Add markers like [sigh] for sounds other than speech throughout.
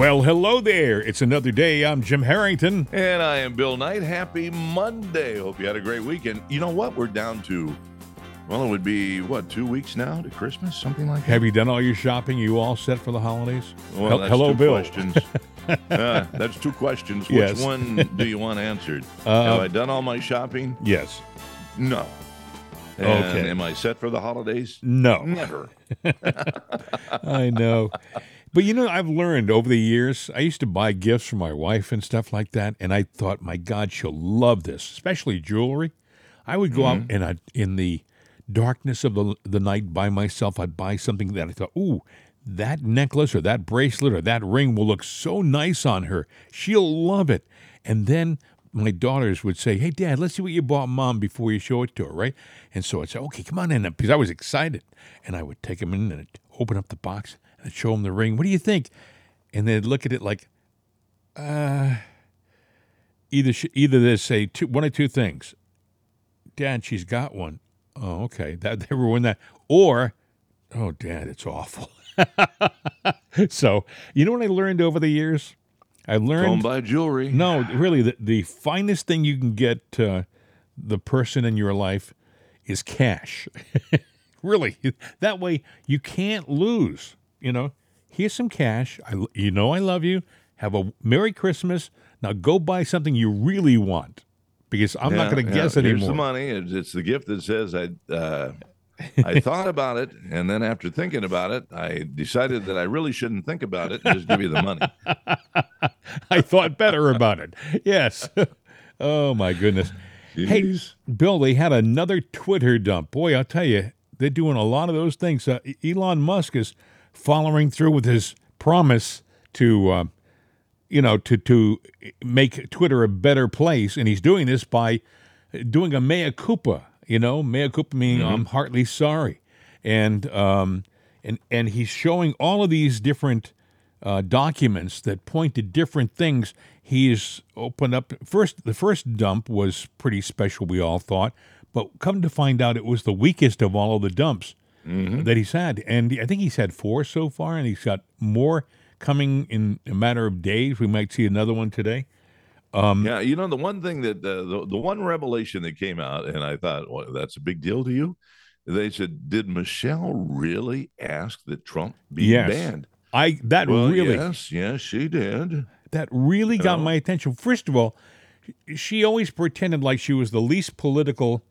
Well, hello there. It's another day. I'm Jim Harrington. And I am Bill Knight. Happy Monday. Hope you had a great weekend. You know what? We're down to, well, it would be, what, two weeks now to Christmas? Something like that? Have you done all your shopping? You all set for the holidays? Well, Hel- hello, two Bill. questions. [laughs] uh, that's two questions. Which Yes. one do you want answered? [laughs] Uh, Have I done all my shopping? Yes. No. And Okay. Am I set for the holidays? No. Never. [laughs] I know. But you know, I've learned over the years, I used to buy gifts for my wife and stuff like that. And I thought, my God, she'll love this, especially jewelry. I would go out mm-hmm. and I'd, in the darkness of the, the night by myself, I'd buy something that I thought, ooh, that necklace or that bracelet or that ring will look so nice on her. She'll love it. And then my daughters would say, Hey, Dad, let's see what you bought mom before you show it to her, right? And so I'd say, Okay, come on in. Because I was excited. And I would take them in and open up the box I'd show them the ring. What do you think? And they'd look at it like, uh, either, sh- either they say two, one or two things. Dad, she's got one. Oh, okay. That they were in that. Or, oh, Dad, it's awful. [laughs] so, you know what I learned over the years? I learned. Don't buy jewelry. No, really, the, the finest thing you can get uh, the person in your life is cash. [laughs] really, that way you can't lose. You know, here's some cash. I, you know, I love you. Have a Merry Christmas. Now go buy something you really want because I'm not going to yeah. guess Here's the money. It's, it's the gift that says I. Uh, [laughs] I thought about it, and then after thinking about it, I decided that I really shouldn't think about it and just give you the money. [laughs] I thought better about it. Yes. [laughs] oh my goodness. Hey, Bill, they had another Twitter dump. Boy, I'll tell you, they're doing a lot of those things. Uh, Elon Musk is following through with his promise to, uh, you know, to to make Twitter a better place, and he's doing this by doing a mea culpa. You know, mea culpa meaning I'm heartily sorry, and um, and and he's showing all of these different uh, documents that point to different things. He's opened up first. The first dump was pretty special, we all thought, but come to find out, it was the weakest of all of the dumps that he's had, and I think he's had four so far, and he's got more coming in a matter of days. We might see another one today. Um, yeah, you know the one thing that uh, the the one revelation that came out, and I thought, well, that's a big deal to you. They said, did Michelle really ask that Trump be Yes. banned? I that Well, really yes, yes, she did. that really got know? my attention. First of all, she always pretended like she was the least political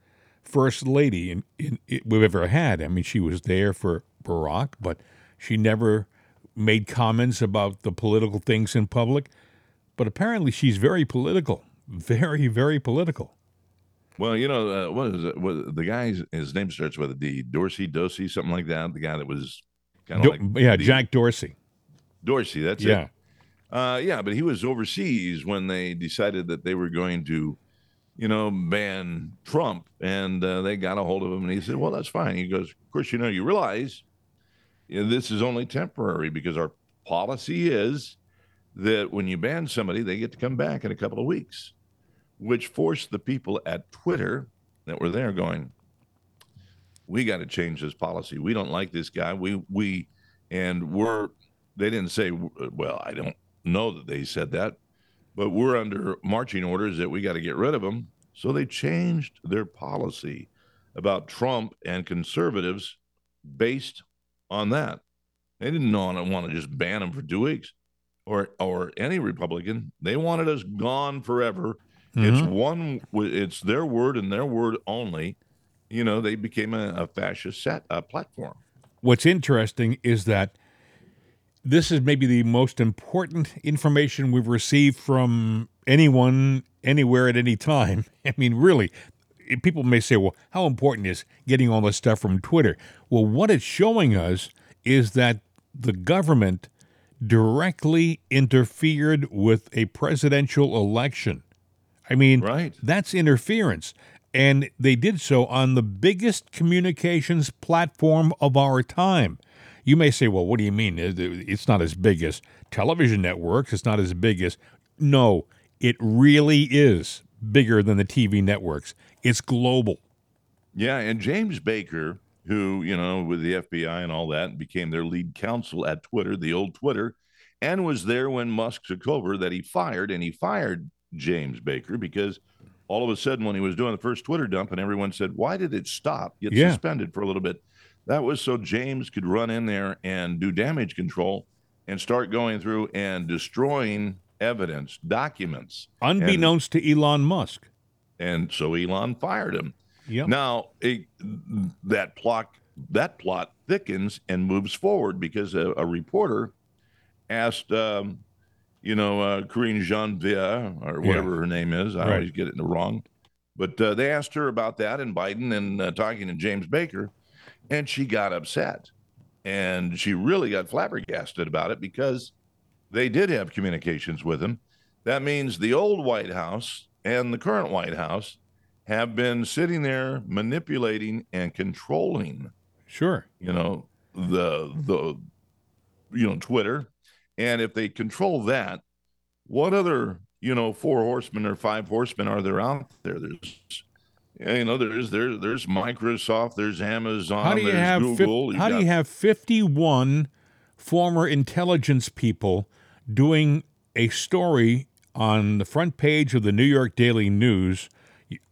first lady in, in, in we've ever had. I mean, she was there for Barack, but she never made comments about the political things in public. But apparently, she's very political, very, very political. Well, you know, uh, what is it? What, the guy's his name starts with a D. Dorsey, Dorsey, something like that. The guy that was kind Do- of like yeah, Jack Dorsey. Dorsey. That's Yeah, it. Uh, yeah, but he was overseas when they decided that they were going to, you know, ban Trump, and uh, they got a hold of him, and he said, "Well, that's fine." He goes, "Of course, you know, you realize you know, this is only temporary because our policy is that when you ban somebody, they get to come back in a couple of weeks." Which forced the people at Twitter that were there going, "We got to change this policy. We don't like this guy. We we." And we're, they didn't say, well, I don't know that they said that, but we're under marching orders that we got to get rid of them. So they changed their policy about Trump and conservatives based on that. They didn't want to want to just ban him for two weeks, or or any Republican. They wanted us gone forever. It's one. It's their word and their word only. You know, they became a, a fascist set uh, platform. What's interesting is that this is maybe the most important information we've received from anyone, anywhere, at any time. [laughs] I mean, really, people may say, well, how important is getting all this stuff from Twitter? Well, what it's showing us is that the government directly interfered with a presidential election. I mean, Right. that's interference. And they did so on the biggest communications platform of our time. You may say, well, what do you mean? It's not as big as television networks. It's not as big as. No, it really is bigger than the TV networks. It's global. Yeah, and James Baker, who, you know, with the FBI and all that, became their lead counsel at Twitter, the old Twitter, and was there when Musk took over that he fired, and he fired James Baker because all of a sudden, when he was doing the first Twitter dump, and everyone said, Why did it stop? Get Yeah. suspended for a little bit. That was so James could run in there and do damage control and start going through and destroying evidence, documents. Unbeknownst to Elon Musk. And so Elon fired him. Yep. Now it, that plot that plot thickens and moves forward because a, a reporter asked, um, you know, uh, Corinne Jean-Pierre or Yeah. whatever her name is. I Right. always get it wrong, but uh, they asked her about that and Biden and uh, talking to James Baker, and she got upset, and she really got flabbergasted about it because they did have communications with him. That means the old White House and the current White House have been sitting there manipulating and controlling, Sure. you know, the the you know Twitter, and if they control that, what other you know four horsemen or five horsemen are there out there? There's you know there's there's there's Microsoft, there's Amazon, How do you there's have Google. how do you have 51 former intelligence people doing a story on the front page of the New York Daily News?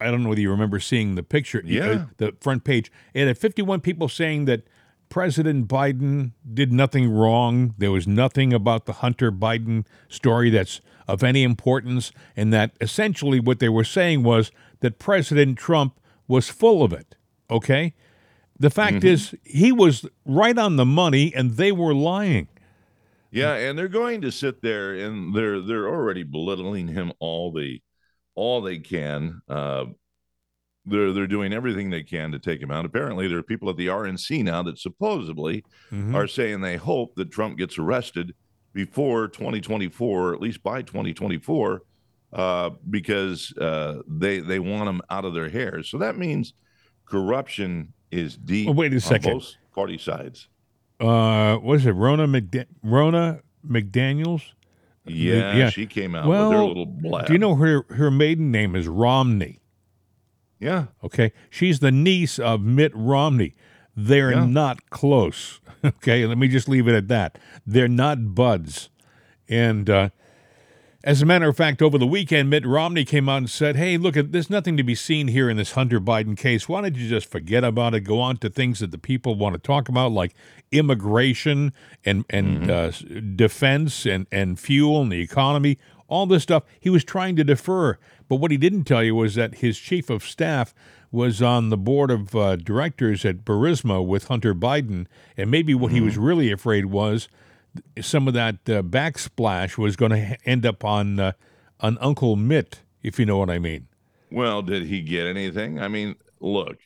I don't know whether you remember seeing the picture, uh, Yeah. the front page. It had 51 people saying that President Biden did nothing wrong. There was nothing about the Hunter Biden story that's of any importance, and that essentially what they were saying was that President Trump was full of it. Okay? The fact is, he was right on the money, and they were lying. Yeah, and they're going to sit there and they're they're already belittling him all the all they can. Uh, they're they're doing everything they can to take him out. Apparently, there are people at the RNC now that supposedly Mhm. are saying they hope that Trump gets arrested before 2024, or at least by 2024, uh, because uh, they they want them out of their hair. So that means corruption is deep. Oh, wait a on second. both party sides. Uh, what is it, Ronna McDa- Ronna McDaniel's? Yeah, yeah. she came out with her Well, little blab. Do you know her her maiden name is Romney? Yeah. Okay, she's the niece of Mitt Romney. They're Yeah. not close. [laughs] Okay, let me just leave it at that. They're not buds. And uh, as a matter of fact, over the weekend, Mitt Romney came out and said, "Hey, look, there's nothing to be seen here in this Hunter Biden case. Why don't you just forget about it? Go on to things that the people want to talk about, like immigration and and uh, defense and and fuel and the economy, all this stuff." He was trying to defer, but what he didn't tell you was that his chief of staff was on the board of uh, directors at Burisma with Hunter Biden, and maybe what he was really afraid was some of that uh, backsplash was going to end up on uh, on Uncle Mitt, if you know what I mean. Well, did he get anything? I mean, look,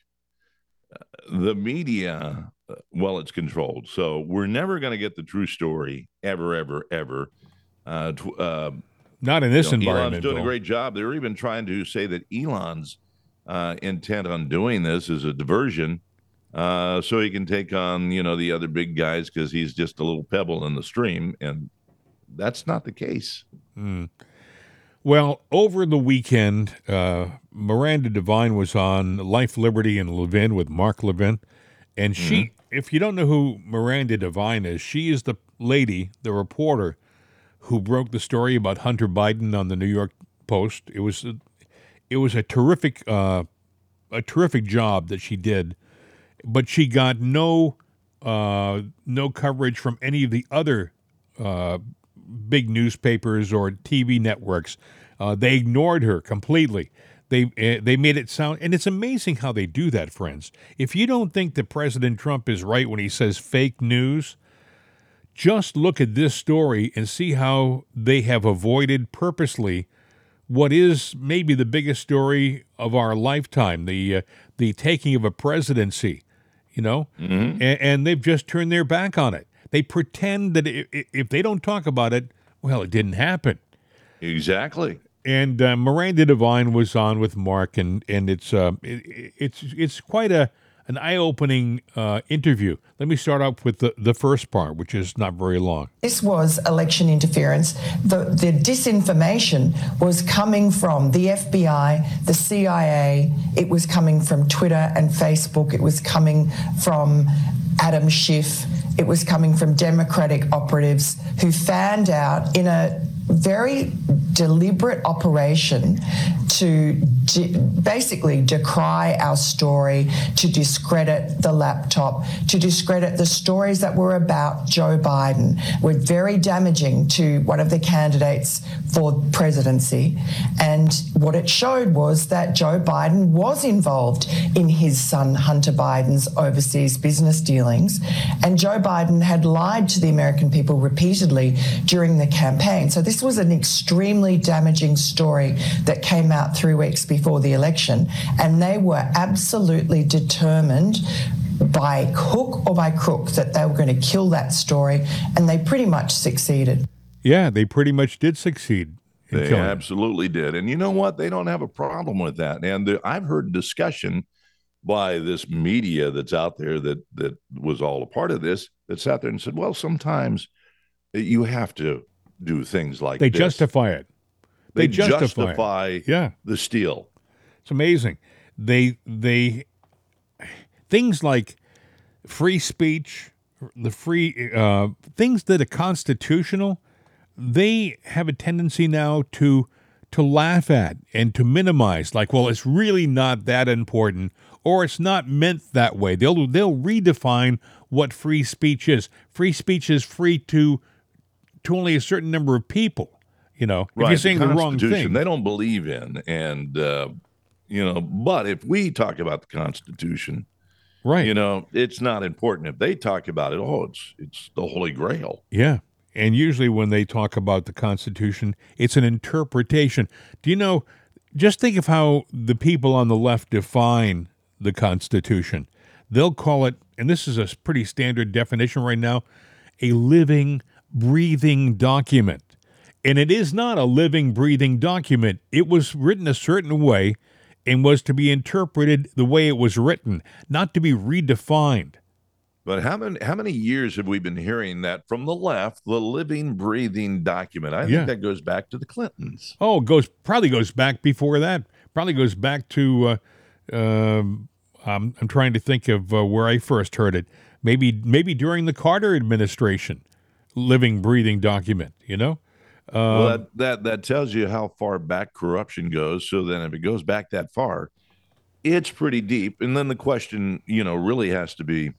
uh, the media, uh, well, it's controlled. So we're never going to get the true story ever, ever, ever. Uh, tw- uh, Not in this you know, Elon's environment. doing a great job. They were even trying to say that Elon's uh, intent on doing this is a diversion, uh, so he can take on you know the other big guys because he's just a little pebble in the stream, and that's not the case. Well, over the weekend, uh, Miranda Devine was on Life, Liberty, and Levin with Mark Levin. And she, if you don't know who Miranda Devine is, she is the lady, the reporter, who broke the story about Hunter Biden on the New York Post. It was a, it was a terrific uh, a terrific job that she did, but she got no uh, no coverage from any of the other uh, big newspapers or TV networks. Uh, they ignored her completely. They uh, they made it sound, and it's amazing how they do that, friends. If you don't think that President Trump is right when he says fake news, just look at this story and see how they have avoided purposely what is maybe the biggest story of our lifetime the uh, the taking of a presidency you know? And, and they've just turned their back on it. They pretend that i- i- if they don't talk about it well it didn't happen. Exactly. and uh, Miranda Devine was on with Mark, and and it's uh, it, it's it's quite a an eye opening uh, interview. Let me start off with the, the first part, which is not very long. This was election interference. The, the disinformation was coming from the FBI, the CIA, it was coming from Twitter and Facebook, it was coming from Adam Schiff. It was coming from Democratic operatives who fanned out in a very deliberate operation to de- basically decry our story, to discredit the laptop, to discredit the stories that were about Joe Biden, were very damaging to one of the candidates for presidency. And what it showed was that Joe Biden was involved in his son Hunter Biden's overseas business dealings. And Joe Biden had lied to the American people repeatedly during the campaign. So this was an extremely damaging story that came out three weeks before the election. And they were absolutely determined by hook or by crook that they were going to kill that story. And they pretty much succeeded. Yeah, they pretty much did succeed. They killing absolutely did. And you know what? They don't have a problem with that. And the, I've heard discussion by this media that's out there that that was all a part of this that sat there and said, well, sometimes you have to do things like They this. justify it. They they justify justify Yeah. the steal. It's amazing. They they things like free speech, the free uh, things that are constitutional, they have a tendency now to to laugh at and to minimize. Like, well, it's really not that important, or it's not meant that way. They'll they'll redefine what free speech is. Free speech is free to to only a certain number of people. You know, if you're saying the, wrong thing. They don't believe in, and uh, you know. But if we talk about the Constitution, right. you know, it's not important. If they talk about it, oh, it's it's the Holy Grail. Yeah. And usually when they talk about the Constitution, it's an interpretation. Do you know, just think of how the people on the left define the Constitution. They'll call it, and this is a pretty standard definition right now, a living, breathing document. And it is not a living, breathing document. It was written a certain way and was to be interpreted the way it was written, not to be redefined. But how many how many years have we been hearing that from the left, the living, breathing document? I Yeah. think that goes back to the Clintons. Oh, it goes probably goes back before that. Probably goes back to. Uh, um, I'm, I'm trying to think of uh, where I first heard it. Maybe maybe during the Carter administration, living, breathing document. You know. Well, Um, that, that that tells you how far back corruption goes. So then, if it goes back that far, it's pretty deep. And then the question, you know, really has to be: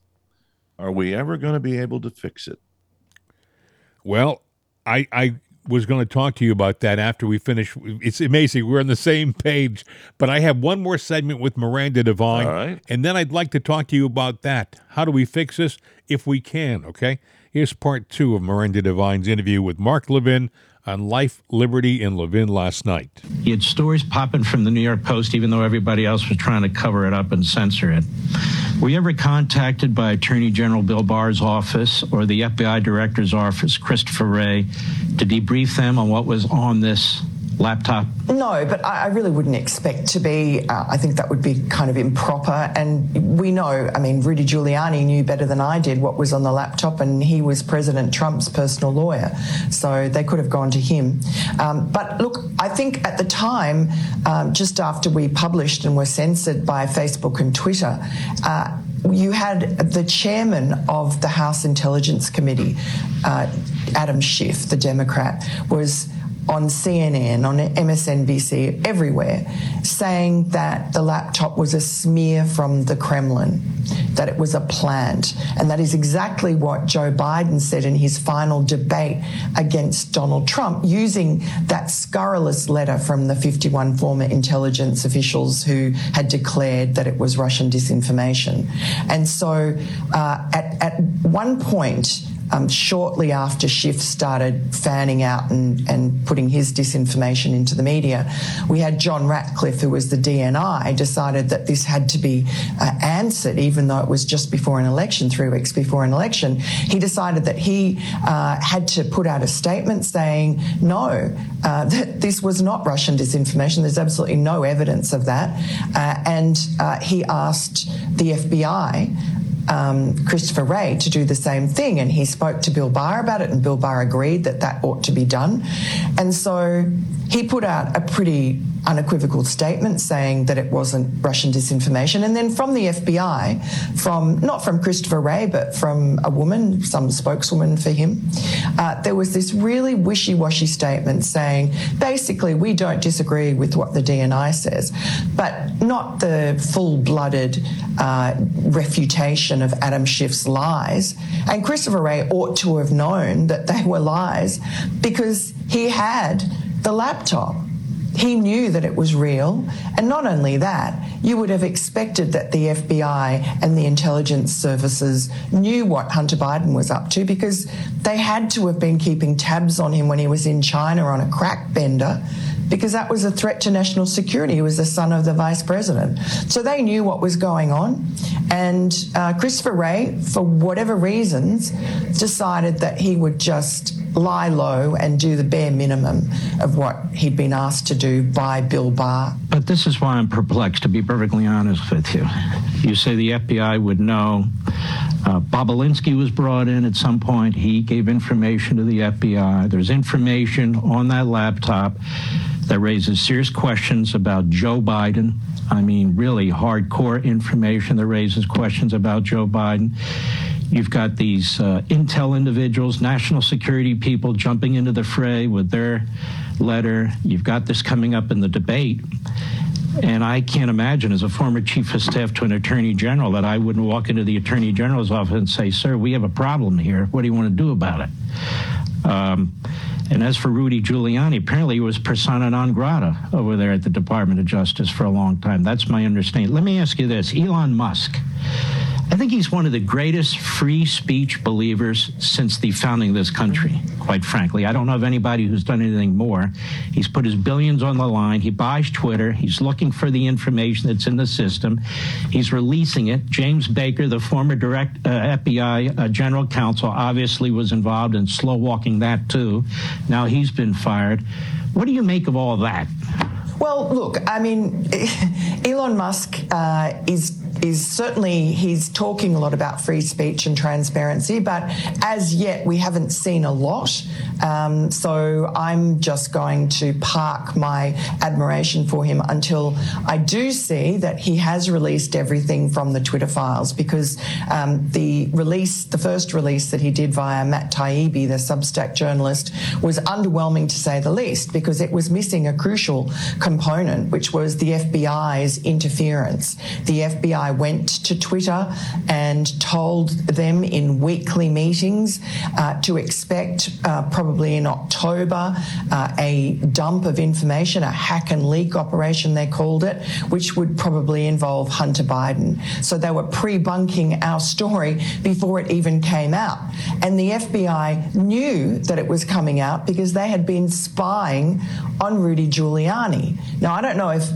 Are we ever going to be able to fix it? Well, I I was going to talk to you about that after we finish. It's amazing we're on the same page. But I have one more segment with Miranda Devine, All right. and then I'd like to talk to you about that. How do we fix this if we can? Okay. Here's part two of Miranda Devine's interview with Mark Levin on life, liberty, and Levin last night. You had stories popping from the New York Post, even though everybody else was trying to cover it up and censor it. Were you ever contacted by Attorney General Bill Barr's office or the FBI Director's office, Christopher Wray, to debrief them on what was on this laptop? No, but I, I really wouldn't expect to be. Uh, I think that would be kind of improper. And we know, I mean, Rudy Giuliani knew better than I did what was on the laptop, and he was President Trump's personal lawyer. So they could have gone to him. Um, but look, I think at the time, um, just after we published and were censored by Facebook and Twitter, uh, you had the chairman of the House Intelligence Committee, uh, Adam Schiff, the Democrat, was on CNN, on MSNBC, everywhere, saying that the laptop was a smear from the Kremlin, that it was a plant. And that is exactly what Joe Biden said in his final debate against Donald Trump, using that scurrilous letter from the 51 former intelligence officials who had declared that it was Russian disinformation. And so uh, at, at one point, um, shortly after Schiff started fanning out and, and putting his disinformation into the media, we had John Ratcliffe, who was the DNI, decided that this had to be uh, answered, even though it was just before an election, three weeks before an election. He decided that he uh, had to put out a statement saying, no, uh, [laughs] that this was not Russian disinformation. There's absolutely no evidence of that. Uh, and uh, he asked the FBI um, Christopher Wray to do the same thing. And he spoke to Bill Barr about it, and Bill Barr agreed that that ought to be done. And so he put out a pretty unequivocal statement saying that it wasn't Russian disinformation. And then from the FBI, from not from Christopher Wray, but from a woman, some spokeswoman for him, uh, there was this really wishy washy statement saying basically, we don't disagree with what the DNI says, but not the full blooded uh, refutation of Adam Schiff's lies. And Christopher Wray ought to have known that they were lies because he had the laptop. He knew that it was real. And not only that, you would have expected that the FBI and the intelligence services knew what Hunter Biden was up to because they had to have been keeping tabs on him when he was in China on a crack bender because that was a threat to national security. He was the son of the vice president. So they knew what was going on. And uh, Christopher Wray, for whatever reasons, decided that he would just lie low and do the bare minimum of what he'd been asked to do by Bill Barr. But this is why I'm perplexed, to be perfectly honest with you. You say the FBI would know. Uh, Bobulinski was brought in at some point. He gave information to the FBI. There's information on that laptop that raises serious questions about Joe Biden. I mean, really hardcore information that raises questions about Joe Biden. You've got these uh, intel individuals, national security people jumping into the fray with their letter. You've got this coming up in the debate. And I can't imagine, as a former chief of staff to an attorney general, that I wouldn't walk into the attorney general's office and say, Sir, we have a problem here. What do you want to do about it? Um, and as for Rudy Giuliani, apparently he was persona non grata over there at the Department of Justice for a long time. That's my understanding. Let me ask you this Elon Musk. I think he's one of the greatest free speech believers since the founding of this country, quite frankly. I don't know of anybody who's done anything more. He's put his billions on the line. He buys Twitter. He's looking for the information that's in the system. He's releasing it. James Baker, the former direct uh, FBI uh, general counsel, obviously was involved in slow walking that too. Now he's been fired. What do you make of all that? Well, look, I mean, [laughs] Elon Musk uh, is is certainly he's talking a lot about free speech and transparency, but as yet we haven't seen a lot. Um, so I'm just going to park my admiration for him until I do see that he has released everything from the Twitter files because um, the release, the first release that he did via Matt Taibbi, the Substack journalist, was underwhelming to say the least because it was missing a crucial component, which was the FBI's interference. The FBI went to Twitter and told them in weekly meetings uh, to expect uh, probably in October uh, a dump of information, a hack and leak operation, they called it, which would probably involve Hunter Biden. So they were pre bunking our story before it even came out. And the FBI knew that it was coming out because they had been spying on Rudy Giuliani. Now, I don't know if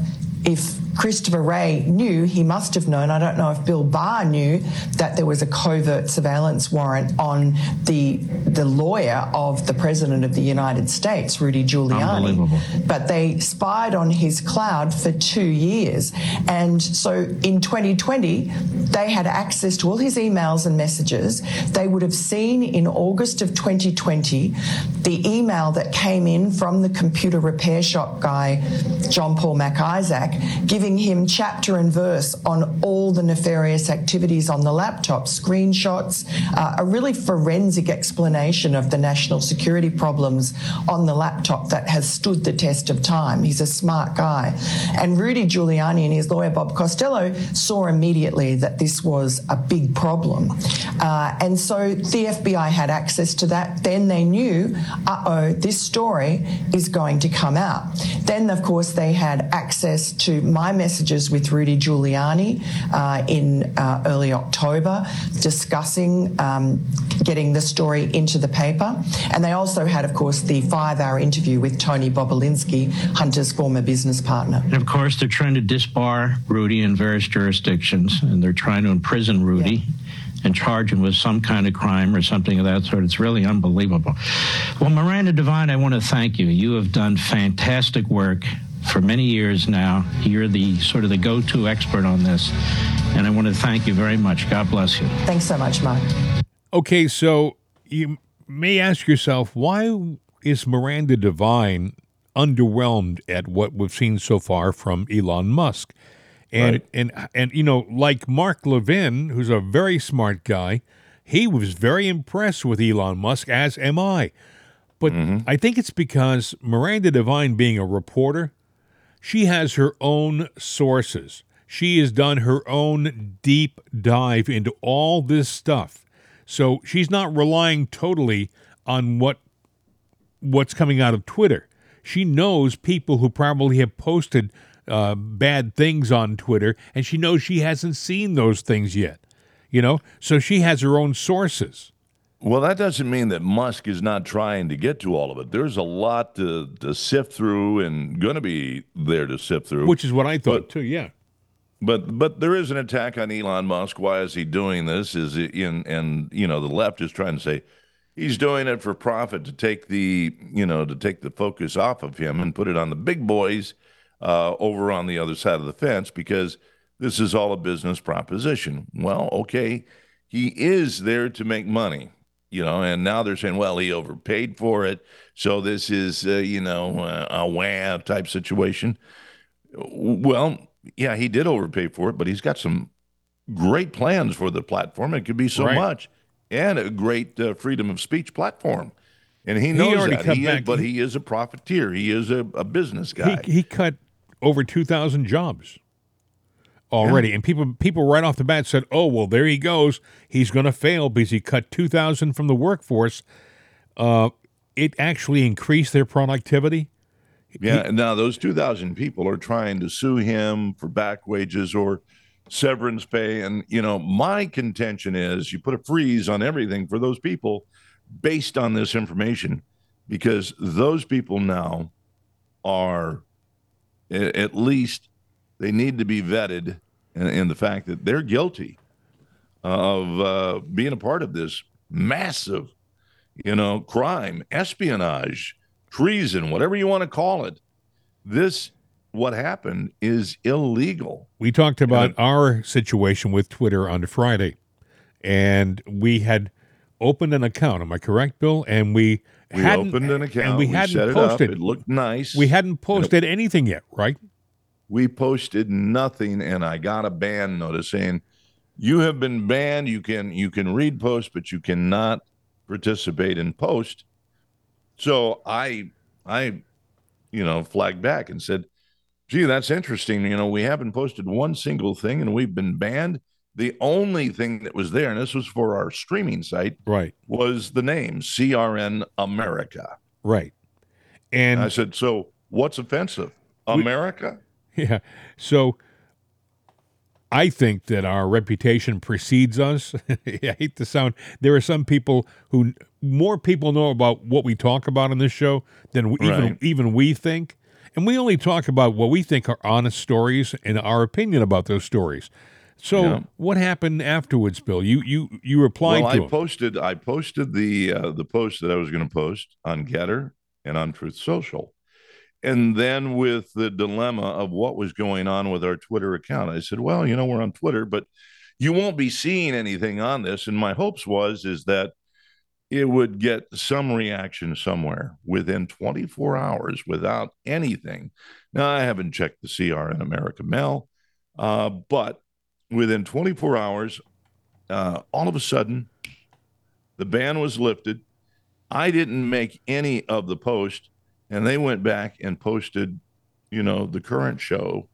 if Christopher Wray knew, he must have known. I don't know if Bill Barr knew that there was a covert surveillance warrant on the the lawyer of the President of the United States, Rudy Giuliani. But they spied on his cloud for two years. And so in 2020, they had access to all his emails and messages. They would have seen in August of 2020 the email that came in from the computer repair shop guy, John Paul MacIsaac, giving giving him chapter and verse on all the nefarious activities on the laptop, screenshots, uh, a really forensic explanation of the national security problems on the laptop that has stood the test of time. He's a smart guy. And Rudy Giuliani and his lawyer Bob Costello saw immediately that this was a big problem. Uh, and so the FBI had access to that. Then they knew, uh oh, this story is going to come out. Then, of course, they had access to my messages with Rudy Giuliani uh, in uh, early October discussing um, getting the story into the paper. And they also had, of course, the five hour interview with Tony Bobulinski, Hunter's former business partner. And of course, they're trying to disbar Rudy in various jurisdictions, and they're trying to imprison Rudy. Yeah and charge him with some kind of crime or something of that sort. It's really unbelievable. Well, Miranda Devine, I want to thank you. You have done fantastic work for many years now. You're the sort of the go-to expert on this, and I want to thank you very much. God bless you. Thanks so much, Mark. Okay, so you may ask yourself, why is Miranda Devine underwhelmed at what we've seen so far from Elon Musk. And Right. and and you know, like Mark Levin, who's a very smart guy, he was very impressed with Elon Musk, as am I. But mm-hmm. I think it's because Miranda Devine, being a reporter, she has her own sources. She has done her own deep dive into all this stuff. So she's not relying totally on what what's coming out of Twitter. She knows people who probably have posted uh, bad things on Twitter, and she knows she hasn't seen those things yet. You know, so she has her own sources. Well, that doesn't mean that Musk is not trying to get to all of it. There's a lot to, to sift through and going to be there to sift through. Which is what I thought But- too. Yeah, But but there is an attack on Elon Musk. Why is he doing this? Is it in and you know the left is trying to say he's doing it for profit to take the you know to take the focus off of him and put it on the big boys uh, over on the other side of the fence because this is all a business proposition. Well, okay, he is there to make money, you know, and now they're saying, well, he overpaid for it, so this is uh, you know uh, a wham type situation. Well, yeah, he did overpay for it, but he's got some great plans for the platform. It could be so Right. much, and a great uh, freedom of speech platform. And he knows already that. He is, but he is a profiteer. He is a, a business guy. he he cut over two thousand jobs already, and people people right off the bat said, "Oh well, there he goes. He's going to fail because he cut two thousand from the workforce." Uh, it actually increased their productivity. yeah. and now those two thousand people are trying to sue him for back wages or severance pay. And you know, my contention is you put a freeze on everything for those people based on this information, because those people now are at least they need to be vetted in, in the fact that they're guilty of uh, being a part of this massive, you know, crime, espionage, treason, whatever you want to call it. This, what happened, is illegal. We talked about our situation with Twitter on Friday, and we had opened an account. Am I correct, Bill? And we, We hadn't opened an account. and we, we hadn't it posted. up. It looked nice. we hadn't posted anything yet, right? We posted nothing and i got a ban notice saying you have been banned. You can you can read posts, but you cannot participate in post so i i you know flagged back and said gee that's interesting. You know we haven't posted one single thing and we've been banned. The only thing that was there and this was for our streaming site Right, was the name crn america. Right. and And i said so what's offensive? America [laughs] Yeah. So I think that our reputation precedes us. [laughs] I hate to sound. There are some people who more people know about what we talk about on this show than we, even Right. even we think, and we only talk about what we think are honest stories and our opinion about those stories. So Yeah. what happened afterwards, Bill? You you you replied well, to I him. posted I posted the uh, the post that I was going to post on Gettr and on Truth Social, and then with the dilemma of what was going on with our Twitter account, I said, "Well, you know, we're on Twitter, but you won't be seeing anything on this." And my hopes was is that it would get some reaction somewhere within 24 hours without anything. Now I haven't checked the CRN America Mail, uh, but within 24 hours, uh, all of a sudden, the ban was lifted. I didn't make any of the post, and they went back and posted, you know, the current show,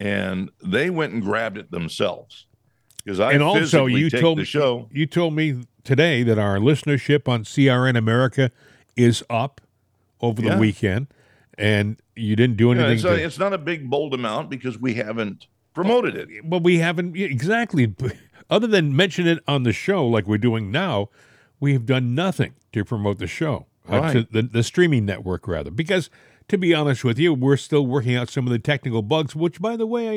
and they went and grabbed it themselves. Because I and also, you told the me show. you told me today that our listenership on CRN America is up over the Yeah. weekend, and you didn't do Yeah, anything. it's, to- a, it's not a big bold amount because we haven't promoted it. But we haven't exactly. [laughs] Other than mention it on the show like we're doing now, we have done nothing to promote the show, uh, to the, the streaming network rather. Because to be honest with you, we're still working out some of the technical bugs. Which, by the way,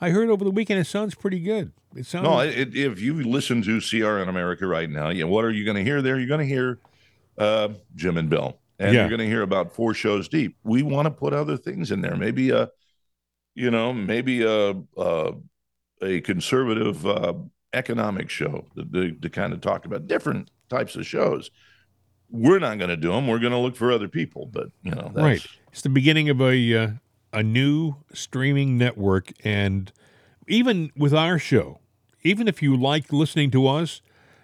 I I heard over the weekend it sounds pretty good. It sounds No, it, if you listen to CRN America right now, yeah, what are you going to hear there? You're going to hear uh, Jim and Bill, and Yeah. you're going to hear about four shows deep. We want to put other things in there, maybe a, you know, maybe a a, a conservative uh, economic show to, to, to kind of talk about different types of shows. We're not going to do them. We're going to look for other people. But you know, that's, right. It's the beginning of a uh, a new streaming network, and even with our show, even if you like listening to us,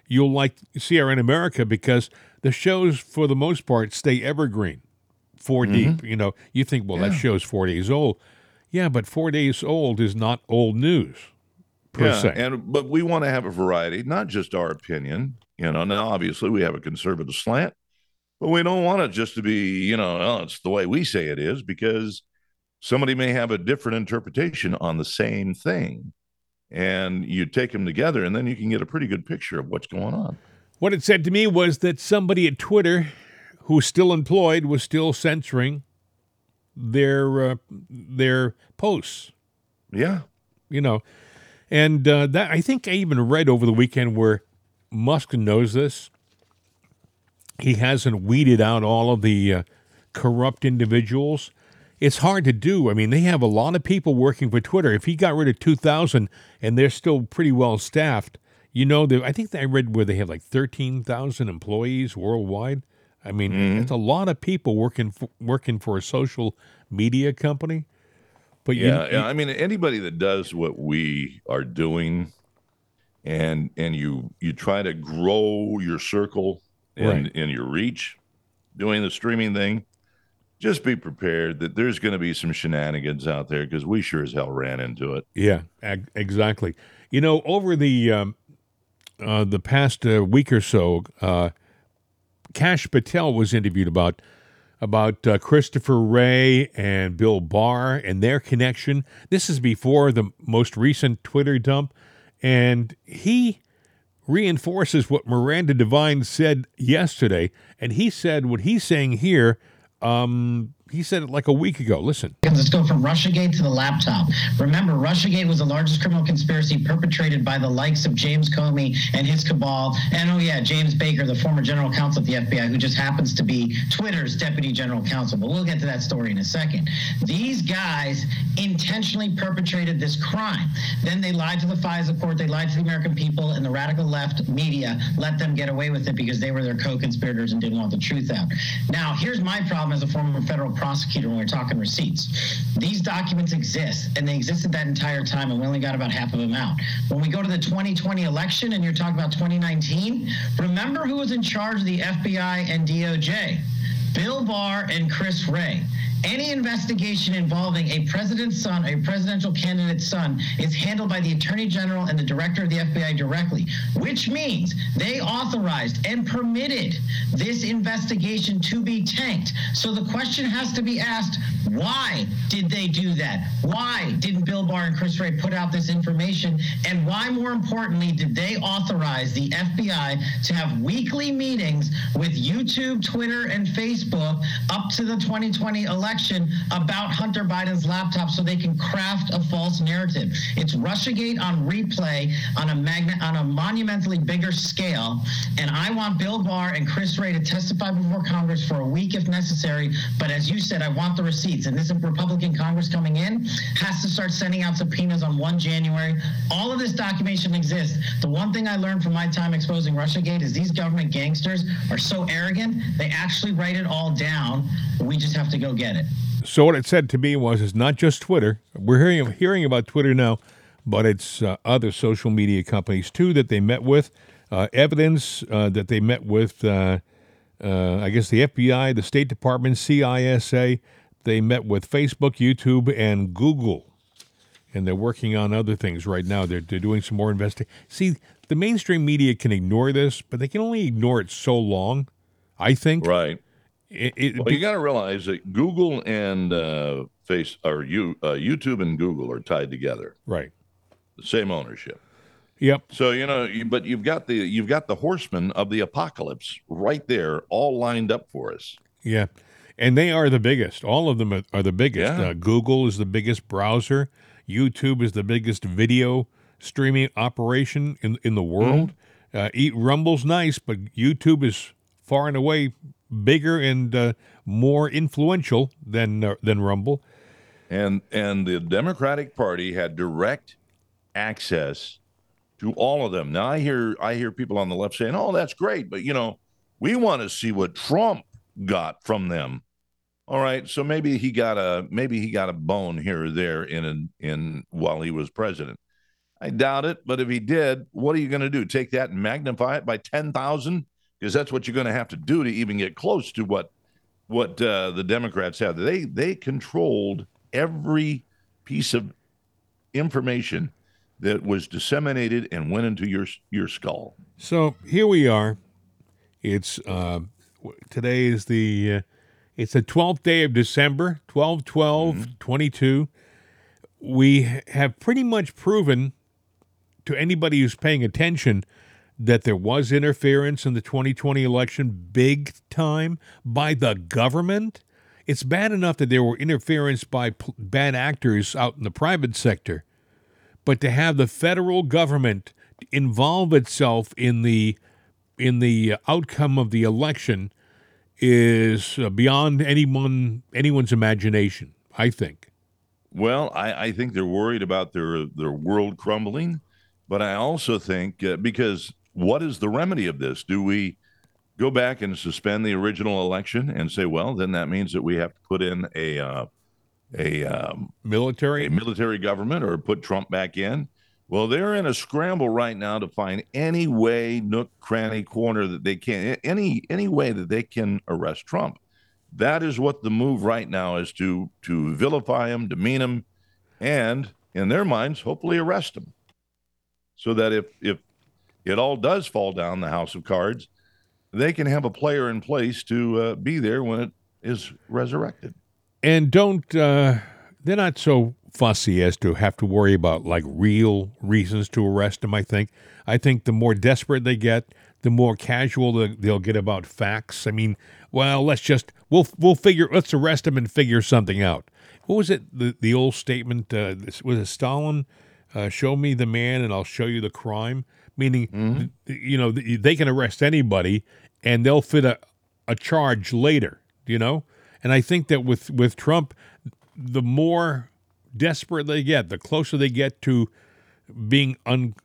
you'll like CRN America because the shows, for the most part, stay evergreen, 4 deep. You know, you think, well, that show's four days old. Yeah, but four days old is not old news per Yeah, se. and but we want to have a variety, not just our opinion. You know, now obviously we have a conservative slant, but we don't want it just to be, you know, oh, it's the way we say it is because somebody may have a different interpretation on the same thing. And you take them together, and then you can get a pretty good picture of what's going on. What it said to me was that somebody at Twitter who's still employed was still censoring their uh, their posts. Yeah. you know, and uh, that I think I even read over the weekend where Musk knows this. He hasn't weeded out all of the uh, corrupt individuals. It's hard to do. I mean, they have a lot of people working for Twitter. If he got rid of two thousand and they're still pretty well staffed, you know, I think I read where they have like thirteen thousand employees worldwide. I mean, it's a lot of people working for, working for a social media company. But you- Yeah, yeah. I mean, anybody that does what we are doing, and and you you try to grow your circle and Right. and your reach, doing the streaming thing, just be prepared that there's going to be some shenanigans out there because we sure as hell ran into it. Yeah, ag- exactly. You know, over the um, uh, the past uh, week or so, uh, Kash Patel was interviewed about about uh, Christopher Wray and Bill Barr and their connection. This is before the most recent Twitter dump, and he reinforces what Miranda Devine said yesterday, and he said what he's saying here. Um, he said it like a week ago. Listen. Let's go from Russiagate to the laptop. Remember, Russiagate was the largest criminal conspiracy perpetrated by the likes of James Comey and his cabal. And oh, yeah, James Baker, the former general counsel of the FBI, who just happens to be Twitter's deputy general counsel. But we'll get to that story in a second. These guys intentionally perpetrated this crime. Then they lied to the FISA court, they lied to the American people, and the radical left media let them get away with it because they were their co conspirators and didn't want the truth out. Now, here's my problem as a former federal prosecutor when we're talking receipts. These documents exist, and they existed that entire time, and we only got about half of them out. When we go to the 2020 election and you're talking about 2019, remember who was in charge of the FBI and DOJ? Bill Barr and Chris Wray. Any investigation involving a president's son, a presidential candidate's son, is handled by the attorney general and the director of the FBI directly, which means they authorized and permitted this investigation to be tanked. So the question has to be asked why did they do that? Why didn't Bill Barr and Chris Wray put out this information? And why, more importantly, did they authorize the FBI to have weekly meetings with YouTube, Twitter, and Facebook up to the 2020 election about Hunter Biden's laptop so they can craft a false narrative? It's Russiagate on replay on a magna- on a monumentally bigger scale. And I want Bill Barr and Chris Wray to testify before Congress for a week if necessary. But as you said, I want the receipts. And this Republican Congress coming in has to start sending out subpoenas on 1 January. All of this documentation exists. The one thing I learned from my time exposing Russiagate is these government gangsters are so arrogant, they actually write it all down. We just have to go get it. So what it said to me was, it's not just Twitter. We're hearing hearing about Twitter now, but it's uh, other social media companies too that they met with. Uh, evidence uh, that they met with, uh, uh, I guess the FBI, the State Department, CISA. They met with Facebook, YouTube, and Google, and they're working on other things right now. They're they're doing some more investigation. See, the mainstream media can ignore this, but they can only ignore it so long. I think. Right. It, it, Well, you got to realize that Google and uh, Face or you uh, YouTube and Google are tied together, right. the same ownership. Yep. So you know, you, but you've got the you've got the horsemen of the apocalypse right there, all lined up for us. Yeah. And they are the biggest. All of them are, the biggest. Yeah. Uh, Google is the biggest browser. YouTube is the biggest video streaming operation in in the world. Uh, Eat Rumble's nice, but YouTube is far and away bigger and uh, more influential than uh, than Rumble. and and the Democratic Party had direct access to all of them. Now I hear I hear people on the left saying, "Oh, that's great," but you know, We want to see what Trump got from them. All right, so maybe he got a maybe he got a bone here or there in in while he was president. I doubt it, but if he did, what are you going to do? Take that and magnify it by ten thousand? Because that's what you're going to have to do to even get close to what what uh, the Democrats have. They they controlled every piece of information that was disseminated and went into your your skull. So here we are. It's uh, today is the uh, it's the 12th day of December, 12 12 mm-hmm. 22. We have pretty much proven to anybody who's paying attention that there was interference in the 2020 election big time by the government. It's bad enough that there were interference by bad actors out in the private sector, but to have the federal government involve itself in the in the outcome of the election is uh, beyond anyone anyone's imagination. I think. Well, I, I think they're worried about their their world crumbling, but I also think uh, because what is the remedy of this? Do we go back and suspend the original election and say, well, then that means that we have to put in a uh, a um, military a military government or put Trump back in? Well, they're in a scramble right now to find any way, nook, cranny, corner that they can, any any way that they can arrest Trump. That is what the move right now is to to vilify him, demean him, and in their minds, hopefully arrest him, so that if if it all does fall down the house of cards, they can have a player in place to uh, be there when it is resurrected. And don't uh, they're not so fussy as to have to worry about like real reasons to arrest them, I think. I think the more desperate they get, the more casual they'll get about facts. I mean, well, let's just we'll we'll figure let's arrest him and figure something out. What was it? The the old statement uh, was it Stalin? Uh, show me the man and I'll show you the crime. Meaning, mm-hmm. you know, they can arrest anybody and they'll fit a, a charge later. You know, and I think that with with Trump, the more desperate they get, the closer they get to being un,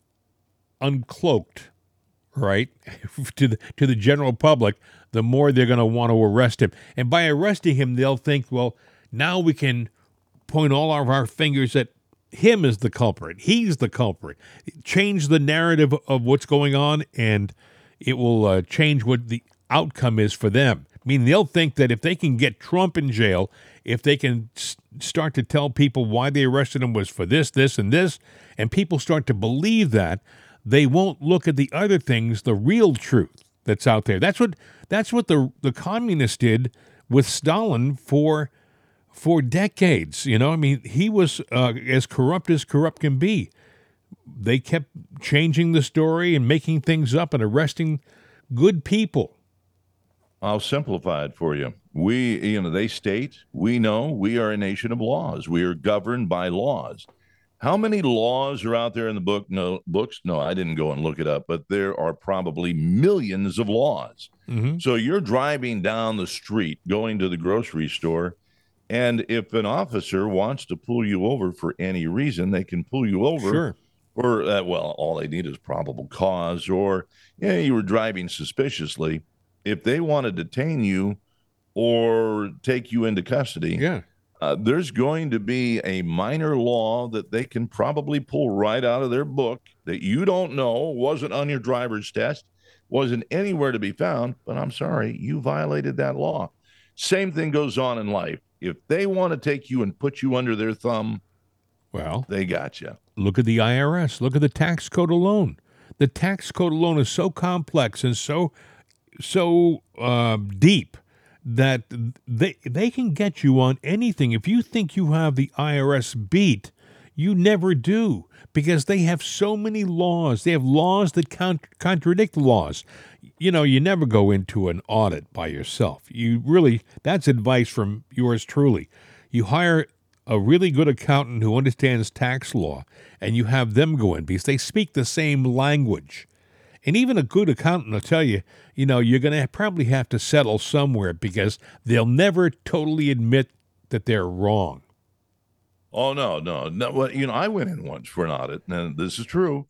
uncloaked, right, [laughs] to the to the general public, the more they're going to want to arrest him. And by arresting him, they'll think, well, now we can point all of our fingers at him as the culprit. He's the culprit. Change the narrative of what's going on, and it will uh, change what the outcome is for them. I mean, they'll think that if they can get Trump in jail if they can start to tell people why they arrested him was for this, this, and this, and people start to believe that, they won't look at the other things, the real truth that's out there. That's what that's what the the communists did with Stalin for for decades. You know, I mean, he was uh, as corrupt as corrupt can be. They kept changing the story and making things up and arresting good people. I'll simplify it for you we you know they state we know we are a nation of laws we are governed by laws how many laws are out there in the book no books no i didn't go and look it up but there are probably millions of laws mm-hmm. so you're driving down the street going to the grocery store and if an officer wants to pull you over for any reason they can pull you over sure. or uh, well all they need is probable cause or yeah you were driving suspiciously if they want to detain you or take you into custody. Yeah. Uh, there's going to be a minor law that they can probably pull right out of their book that you don't know, wasn't on your driver's test, wasn't anywhere to be found, but I'm sorry, you violated that law. Same thing goes on in life. If they want to take you and put you under their thumb, well, they got you. Look at the IRS. Look at the tax code alone. The tax code alone is so complex and so so uh, deep that they they can get you on anything. If you think you have the IRS beat, you never do because they have so many laws. They have laws that con- contradict laws. You know, you never go into an audit by yourself. You really that's advice from yours truly. You hire a really good accountant who understands tax law and you have them go in because they speak the same language. And even a good accountant will tell you, you know, you're going to probably have to settle somewhere because they'll never totally admit that they're wrong. Oh no, no, no. Well, you know, I went in once for an audit, and this is true.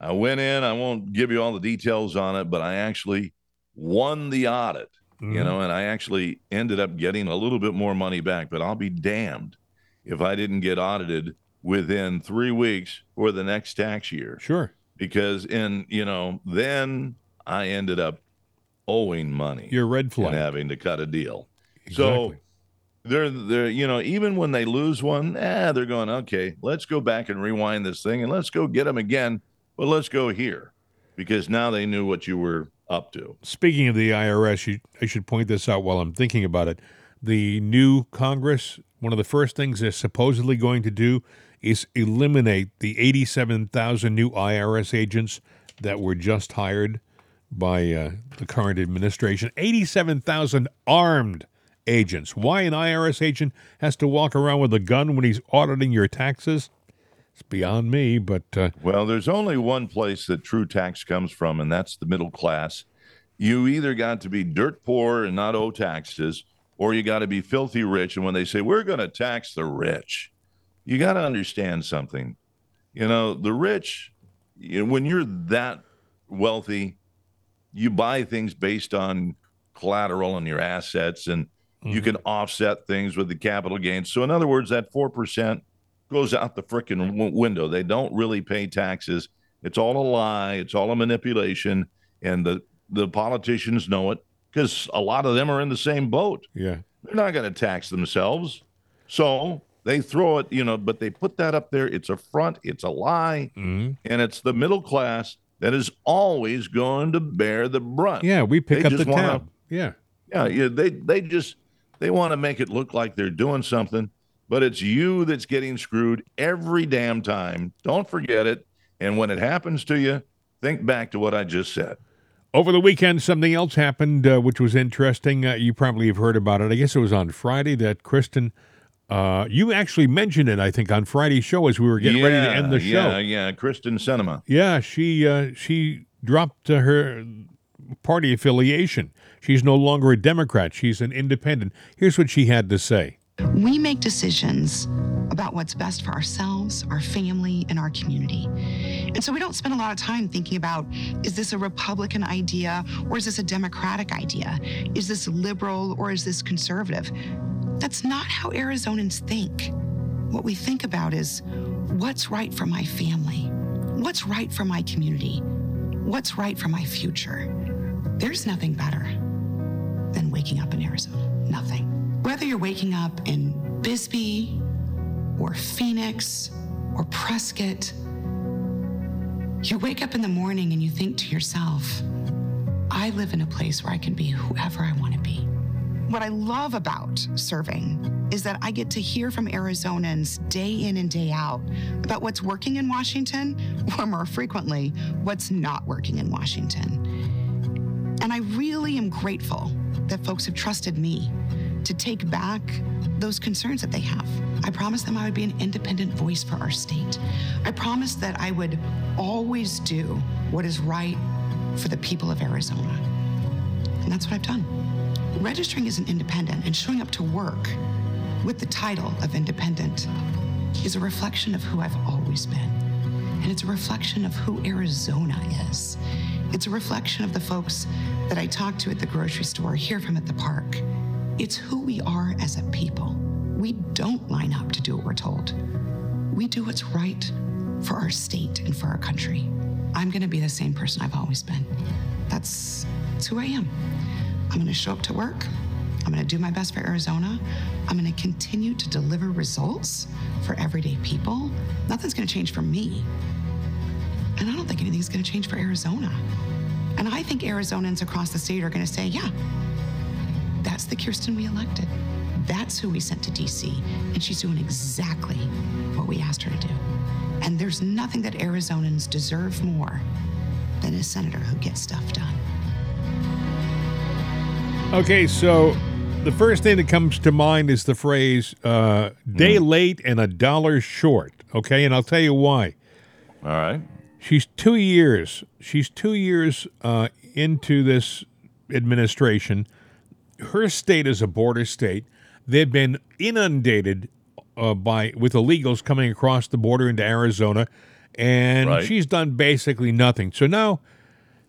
I went in. I won't give you all the details on it, but I actually won the audit, Mm-hmm. you know, and I actually ended up getting a little bit more money back, but I'll be damned if I didn't get audited within three weeks for the next tax year. Sure. Because in, you know, then I ended up owing money You're a red and flag. having to cut a deal. Exactly. So they're they're you know even when they lose one, eh, they're going okay. Let's go back and rewind this thing and let's go get them again, but let's go here because now they knew what you were up to. Speaking of the IRS, you, I should point this out while I'm thinking about it. The new Congress, one of the first things they're supposedly going to do is eliminate the 87,000 new IRS agents that were just hired by uh, the current administration. 87,000 armed agents. Why an IRS agent has to walk around with a gun when he's auditing your taxes? It's beyond me, but uh, Well, there's only one place that true tax comes from, and that's the middle class. You either got to be dirt poor and not owe taxes, or you got to be filthy rich. And when they say we're going to tax the rich, you got to understand something. You know, the rich, when you're that wealthy, you buy things based on collateral and your assets, and you can offset things with the capital gains. So, in other words, that 4% goes out the frickin' w- window. They don't really pay taxes. It's all a lie. It's all a manipulation, and the the politicians know it because a lot of them are in the same boat. yeah. They're not going to tax themselves, so they throw it. You know, but they put that up there. It's a front. It's a lie, Mhm. and it's the middle class that is always going to bear the brunt. Yeah, we pick They up the just wanna- tab. Yeah. Yeah, yeah, they they just they want to make it look like they're doing something, but it's you that's getting screwed every damn time. Don't forget it. And when it happens to you, think back to what I just said. Over the weekend, something else happened, uh, which was interesting. Uh, you probably have heard about it. I guess it was on Friday that Kristen, uh, you actually mentioned it. I think on Friday's show as we were getting ready to end the show. Yeah, yeah, Kristen Sinema. Yeah, she uh, she dropped uh, her party affiliation. She's no longer a Democrat. She's an independent. Here's what she had to say. We make decisions about what's best for ourselves, our family, and our community. And so we don't spend a lot of time thinking about is this a Republican idea or is this a Democratic idea? Is this liberal or is this conservative? That's not how Arizonans think. What we think about is what's right for my family? What's right for my community? What's right for my future? There's nothing better than waking up in Arizona. Nothing. Whether you're waking up in Bisbee or Phoenix or Prescott, you wake up in the morning and you think to yourself, I live in a place where I can be whoever I want to be. What I love about serving is that I get to hear from Arizonans day in and day out about what's working in Washington, or more frequently, what's not working in Washington. And I really am grateful that folks have trusted me to take back those concerns that they have. I promised them I would be an independent voice for our state. I promised that I would always do what is right for the people of Arizona. And that's what I've done. Registering as an independent and showing up to work with the title of independent is a reflection of who I've always been. And it's a reflection of who Arizona is. It's a reflection of the folks that I talk to at the grocery store, hear from at the park. It's who we are as a people. We don't line up to do what we're told. We do what's right for our state and for our country. I'm going to be the same person I've always been. That's, that's who I am. I'm going to show up to work. I'm going to do my best for Arizona. I'm going to continue to deliver results for everyday people. Nothing's going to change for me. And I don't think anything's going to change for Arizona. And I think Arizonans across the state are going to say, yeah, that's the Kyrsten we elected. That's who we sent to DC. And she's doing exactly what we asked her to do. And there's nothing that Arizonans deserve more than a senator who gets stuff done. Okay, so the first thing that comes to mind is the phrase uh, day late and a dollar short. Okay, and I'll tell you why. All right. She's two years. She's two years uh, into this administration. Her state is a border state. They've been inundated uh, by with illegals coming across the border into Arizona, and Right. she's done basically nothing. So now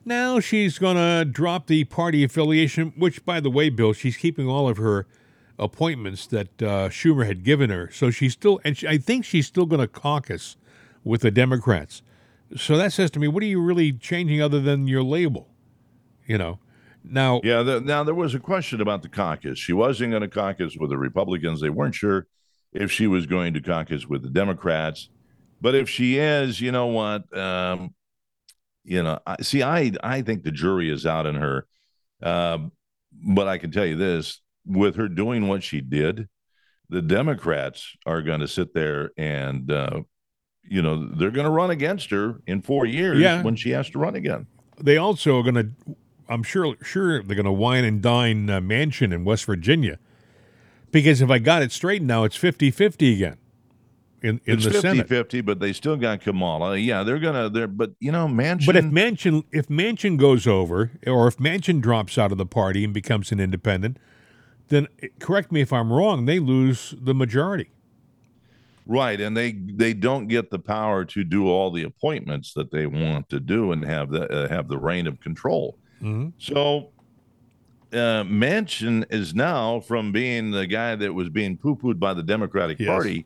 Now she's going to drop the party affiliation, which, by the way, Bill, she's keeping all of her appointments that uh, Schumer had given her. So she's still, and she, I think she's still going to caucus with the Democrats. So that says to me, what are you really changing other than your label? You know, now. Yeah, the, now there was a question about the caucus. She wasn't going to caucus with the Republicans. They weren't sure if she was going to caucus with the Democrats. But if she is, you know what? Um, you know, I, see, I I think the jury is out on her. Um, but I can tell you this: with her doing what she did, the Democrats are going to sit there and, uh, you know, they're going to run against her in four years Yeah. when she has to run again. They also are going to, I'm sure, sure they're going to wine and dine uh, Manchin in West Virginia, because if I got it straight now, it's 50-50 again in in it's the 50 Senate. 50, but they still got Kamala. Yeah, they're going to, they're, but, you know, Manchin. But if Manchin if Manchin goes over, or if Manchin drops out of the party and becomes an independent, then eh, correct me if I'm wrong, they lose the majority. Right, and they they don't get the power to do all the appointments that they want to do and have the uh, have the reign of control. Mhm. So, uh, Manchin is now from being the guy that was being poo pooed by the Democratic Yes. Party,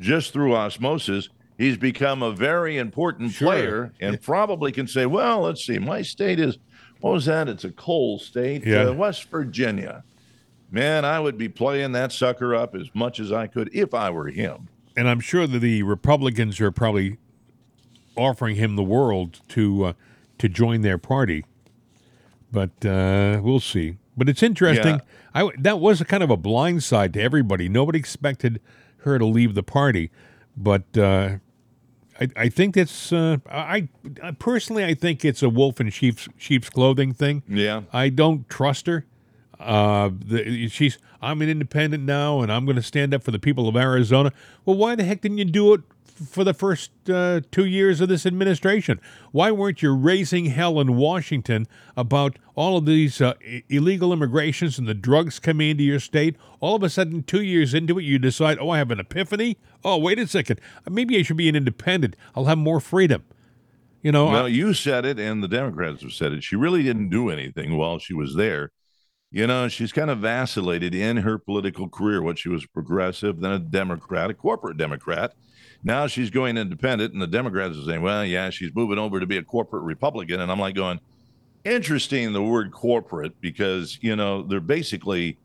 just through osmosis. He's become a very important Sure. player, and probably can say, "Well, let's see, my state is what was that? It's a coal state, Yeah. uh, West Virginia." Man, I would be playing that sucker up as much as I could if I were him. And I'm sure that the Republicans are probably offering him the world to uh, to join their party. But uh, we'll see. But it's interesting. I that was a kind of a blind side to everybody. Nobody expected her to leave the party, but uh, I, I think that's uh, I, I personally I think it's a wolf in sheep's sheep's clothing thing. Yeah. I don't trust her. Uh, the, she's I'm an independent now, and I'm going to stand up for the people of Arizona. Well, why the heck didn't you do it for the first uh, two years of this administration? Why weren't you raising hell in Washington about all of these uh, illegal immigrations and the drugs coming into your state? All of a sudden, two years into it, you decide, oh, I have an epiphany. Oh, wait a second, maybe I should be an independent. I'll have more freedom. You know, Well, I- you said it, and the Democrats have said it. She really didn't do anything while she was there. You know, she's kind of vacillated in her political career. What she was progressive, then a Democrat, a corporate Democrat. Now she's going independent, and the Democrats are saying, "Well, yeah, she's moving over to be a corporate Republican." And I'm like, going, interesting the word corporate because you know they're basically,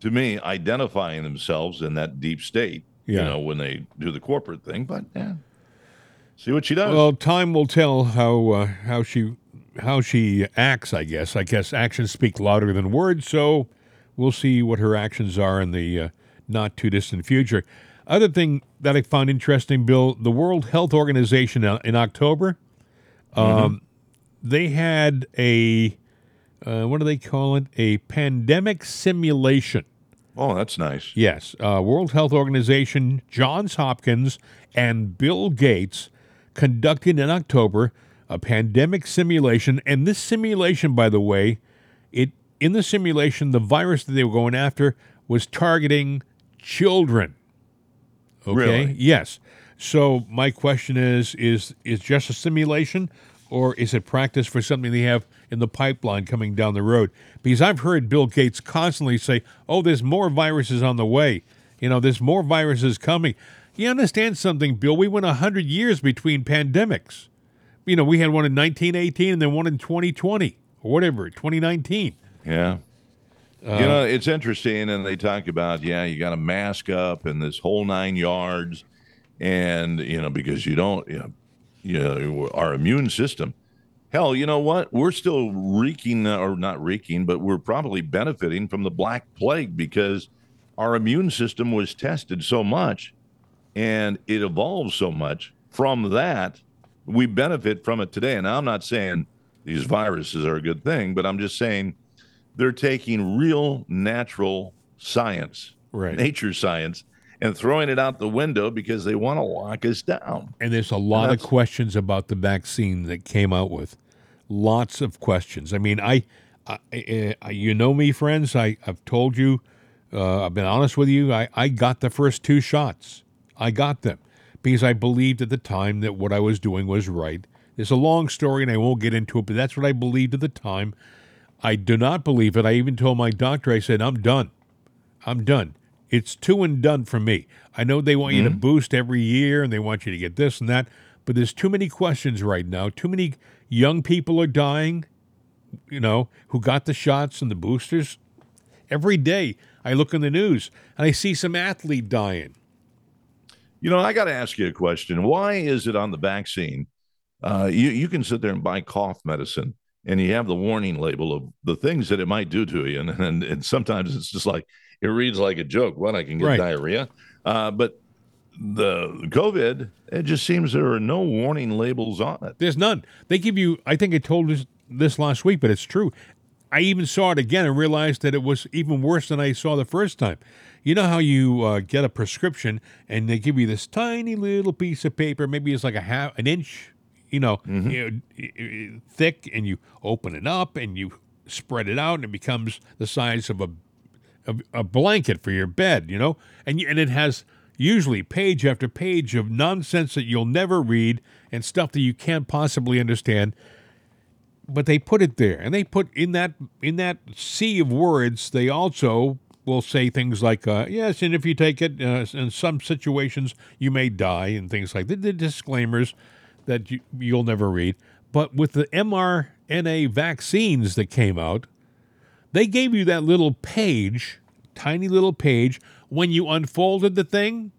to me, identifying themselves in that deep state. Yeah. You know, when they do the corporate thing, but yeah, see what she does. Well, time will tell how uh, how she how she acts. I guess. I guess actions speak louder than words. So we'll see what her actions are in the uh, not too distant future. Other thing that I found interesting, Bill, the World Health Organization uh, in October, um, they had a uh, what do they call it? A pandemic simulation. oh, that's nice. Yes, uh, World Health Organization, Johns Hopkins, and Bill Gates conducted in October a pandemic simulation. And this simulation, by the way, it in the simulation, the virus that they were going after was targeting children. Okay. Really? Yes. So my question is: is is just a simulation, or is it practice for something they have in the pipeline coming down the road? Because I've heard Bill Gates constantly say, "Oh, there's more viruses on the way. You know, there's more viruses coming." You understand something, Bill? We went hundred years between pandemics. You know, we had one in 1918 and then one in 2020 or whatever, 2019. Yeah. you know, it's interesting, and they talk about, yeah, you got to mask up and this whole nine yards, and you know, because you don't, you know, you know, our immune system. Hell, you know what? We're still reeking, uh, or not reeking, but we're probably benefiting from the Black Plague because our immune system was tested so much, and it evolved so much from that. We benefit from it today. And I'm not saying these viruses are a good thing, but I'm just saying they're taking real natural science, Right. nature science, and throwing it out the window because they want to lock us down. And there's a lot of questions about the vaccine that came out with. Lots of questions. I mean, I, I, I you know me, friends. I, I've told you, uh, I've been honest with you. I, I got the first two shots. I got them because I believed at the time that what I was doing was right. It's a long story, and I won't get into it, but that's what I believed at the time. I do not believe it. I even told my doctor, I said, I'm done. I'm done. It's two and done for me. I know they want you to mm-hmm. boost every year and they want you to get this and that, but there's too many questions right now. Too many young people are dying, you know, who got the shots and the boosters. Every day I look in the news and I see some athlete dying. You know, I got to ask you a question. Why is it on the vaccine? Uh, you you can sit there and buy cough medicine, and you have the warning label of the things that it might do to you, and and, and sometimes it's just like it reads like a joke. What I can get Right. diarrhea, uh, but the COVID, it just seems there are no warning labels on it. There's none. They give you, I think I told us this last week, but it's true. I even saw it again and realized that it was even worse than I saw the first time. You know how you uh, get a prescription and they give you this tiny little piece of paper, maybe it's like a half an inch, you know, you know, i- i- thick, and you open it up and you spread it out, and it becomes the size of a a, a blanket for your bed, you know, and you, and it has usually page after page of nonsense that you'll never read and stuff that you can't possibly understand. But they put it there, and they put in that in that sea of words. They also will say things like, uh, "Yes, and if you take it, uh, in some situations you may die," and things like that. The disclaimers that you, you'll never read. But with the mRNA vaccines that came out, they gave you that little page, tiny little page. When you unfolded the thing,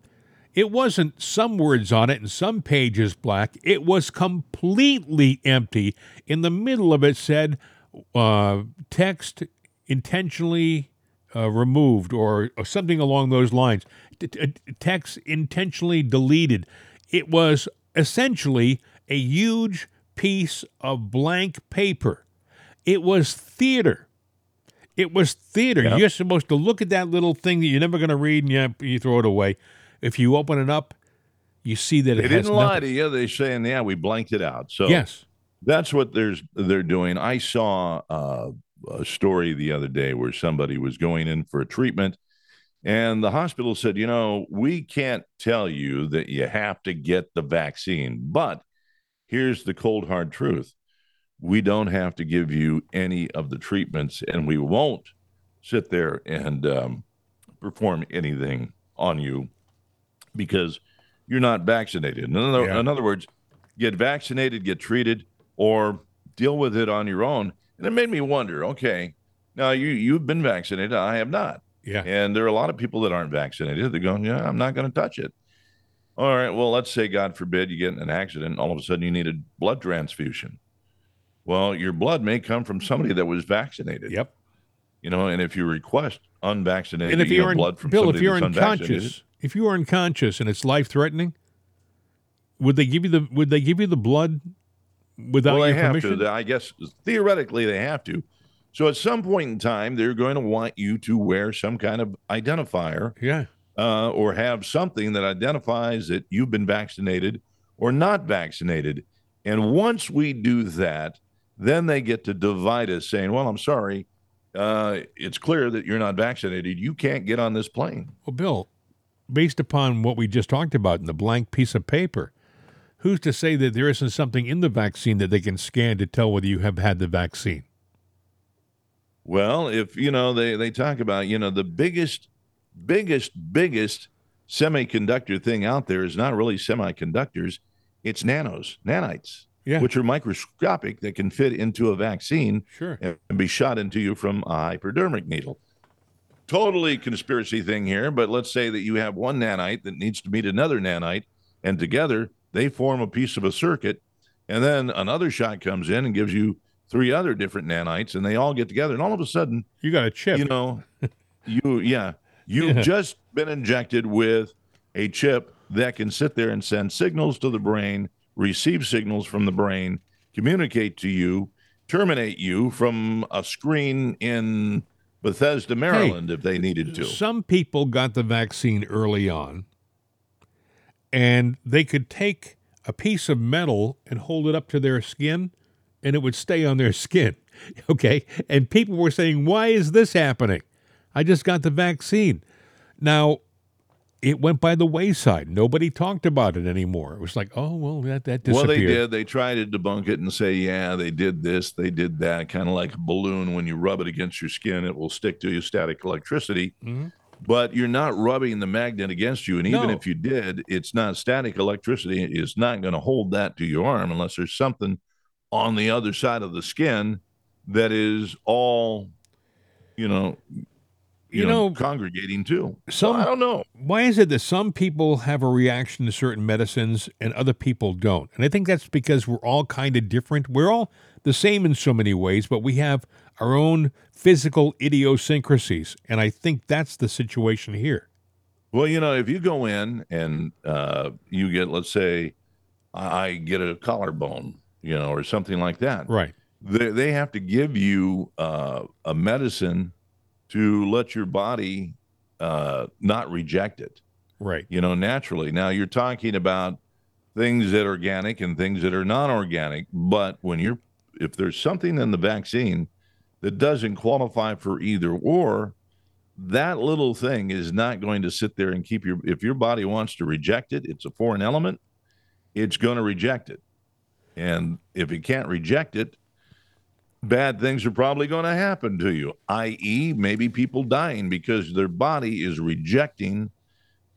it wasn't some words on it and some pages black. It was completely empty. In the middle of it said uh, text intentionally uh, removed or, or something along those lines. T- t- text intentionally deleted. It was essentially a huge piece of blank paper. It was theater. It was theater. Yep. You're supposed to look at that little thing that you're never going to read and you, you throw it away. If you open it up, you see that They it has didn't lie to you. They're saying, yeah, we blanked it out. So Yes. that's what there's they're doing. I saw uh, a story the other day where somebody was going in for a treatment, and the hospital said, you know, we can't tell you that you have to get the vaccine, but here's the cold hard truth: we don't have to give you any of the treatments, and we won't sit there and um, perform anything on you because you're not vaccinated. In other, Yeah. in other words, get vaccinated, get treated, or deal with it on your own. And it made me wonder. Okay, now you you've been vaccinated, I have not, Yeah. and there are a lot of people that aren't vaccinated. They're going, yeah, I'm not going to touch it. All right, well, let's say God forbid you get in an accident, all of a sudden you need a blood transfusion. Well, your blood may come from somebody that was vaccinated. Yep. You know, and if you request unvaccinated And if you you're know, in, blood from Bill, if you're that's unconscious, if you are unconscious and it's life threatening, would they give you the would they give you the blood without well, they have permission? to. I guess theoretically they have to. So at some point in time, they're going to want you to wear some kind of identifier yeah. uh, or have something that identifies that you've been vaccinated or not vaccinated. And once we do that, then they get to divide us, saying, "Well, I'm sorry, uh, it's clear that you're not vaccinated. You can't get on this plane." Well, Bill, based upon what we just talked about in the blank piece of paper, who's to say that there isn't something in the vaccine that they can scan to tell whether you have had the vaccine? Well, if you know they they talk about you know the biggest, biggest, biggest semiconductor thing out there is not really semiconductors, it's nanos, nanites, Yeah. which are microscopic that can fit into a vaccine Sure. and be shot into you from a hypodermic needle. Totally conspiracy thing here, but let's say that you have one nanite that needs to meet another nanite, and together they form a piece of a circuit, and then another shot comes in and gives you three other different nanites, and they all get together, and all of a sudden, You got a chip. you know, [laughs] you yeah, you've Yeah. just been injected with a chip that can sit there and send signals to the brain, receive signals from the brain, communicate to you, terminate you from a screen in Bethesda, Maryland, if they needed to. Some people got the vaccine early on, and they could take a piece of metal and hold it up to their skin, and it would stay on their [laughs] skin. Okay. And people were saying, Why is this happening? I just got the vaccine. Now, it went by the wayside. Nobody talked about it anymore. It was like, oh well, that that disappeared. Well, they did. They tried to debunk it and say, yeah, they did this, they did that, kind of like a balloon. When you rub it against your skin, it will stick to you, static electricity. Mm-hmm. But you're not rubbing the magnet against you. And even No. if you did, it's not static electricity. It's not going to hold that to your arm unless there's something on the other side of the skin that is all, you know, you, You know, know, congregating too. some- So I don't know. Why is it that some people have a reaction to certain medicines and other people don't? And I think that's because we're all kind of different. We're all the same in so many ways, but we have our own physical idiosyncrasies. And I think that's the situation here. Well, you know, if you go in and uh, you get, let's say, I get a collarbone, you know, or something like that, Right. they, they have to give you uh, a medicine to let your body uh, not reject it, Right. you know, naturally. Now, you're talking about things that are organic and things that are non organic, but when you're, if there's something in the vaccine that doesn't qualify for either or, that little thing is not going to sit there and keep your if your body wants to reject it it's a foreign element it's going to reject it. And if it can't reject it bad things are probably going to happen to you i.e maybe people dying because their body is rejecting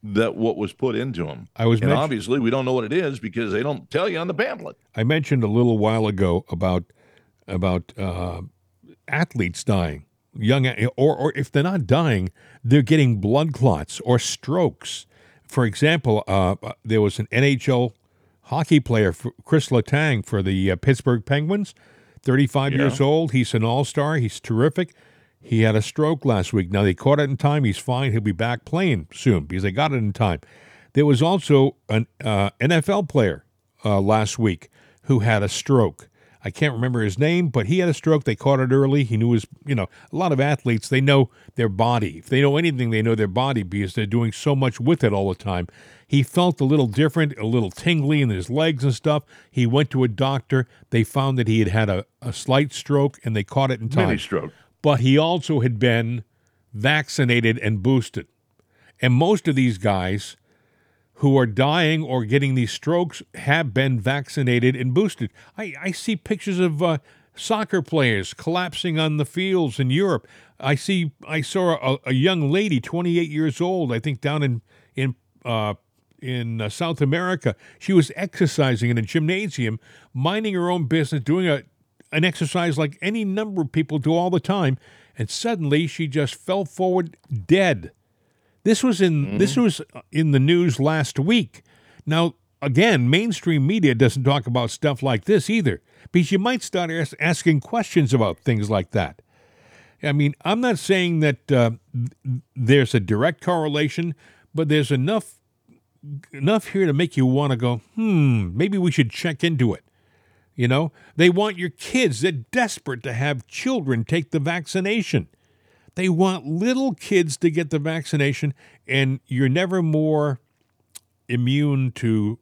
that what was put into them. I was and mention- obviously we don't know what it is because they don't tell you on the pamphlet. I mentioned a little while ago about about uh, athletes dying, young, or or if they're not dying, they're getting blood clots or strokes. For example, uh, there was an NHL hockey player, Chris Letang, for the uh, Pittsburgh Penguins, 35 years old. He's an all star. He's terrific. He had a stroke last week. Now they caught it in time. He's fine. He'll be back playing soon because they got it in time. There was also an uh, NFL player uh, last week who had a stroke. I can't remember his name, but he had a stroke. They caught it early. He knew his, you know, a lot of athletes, they know their body. If they know anything, they know their body because they're doing so much with it all the time. He felt a little different, a little tingly in his legs and stuff. He went to a doctor. They found that he had had a, a slight stroke and they caught it in time mini stroke but he also had been vaccinated and boosted. And most of these guys who are dying or getting these strokes have been vaccinated and boosted. I, I see pictures of uh, soccer players collapsing on the fields in Europe. I see I saw a, a young lady, 28 years old, I think down in in uh, in uh, South America. She was exercising in a gymnasium, minding her own business, doing a an exercise like any number of people do all the time, and suddenly she just fell forward dead. This was in this was in the news last week. Now, again, mainstream media doesn't talk about stuff like this either, because you might start as- asking questions about things like that. I mean, I'm not saying that uh, th- there's a direct correlation, but there's enough enough here to make you want to go, hmm, maybe we should check into it. You know, they want your kids. They're desperate to have children take the vaccination. They want little kids to get the vaccination, and you're never more immune to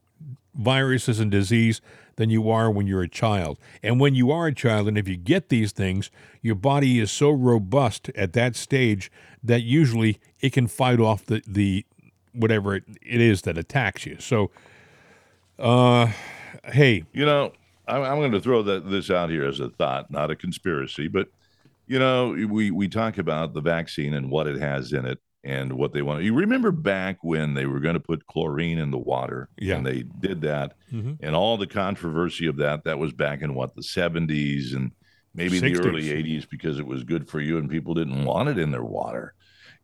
viruses and disease than you are when you're a child. And when you are a child, and if you get these things, your body is so robust at that stage that usually it can fight off the, the whatever it, it is that attacks you. So, uh, hey, You know, I'm, I'm going to throw that, this out here as a thought, not a conspiracy, but you know, we we talk about the vaccine and what it has in it and what they want. You remember back when they were going to put chlorine in the water, Yeah. and they did that, Mhm. and all the controversy of that. That was back in what the 70s and maybe the early 80s because it was good for you and people didn't want it in their water,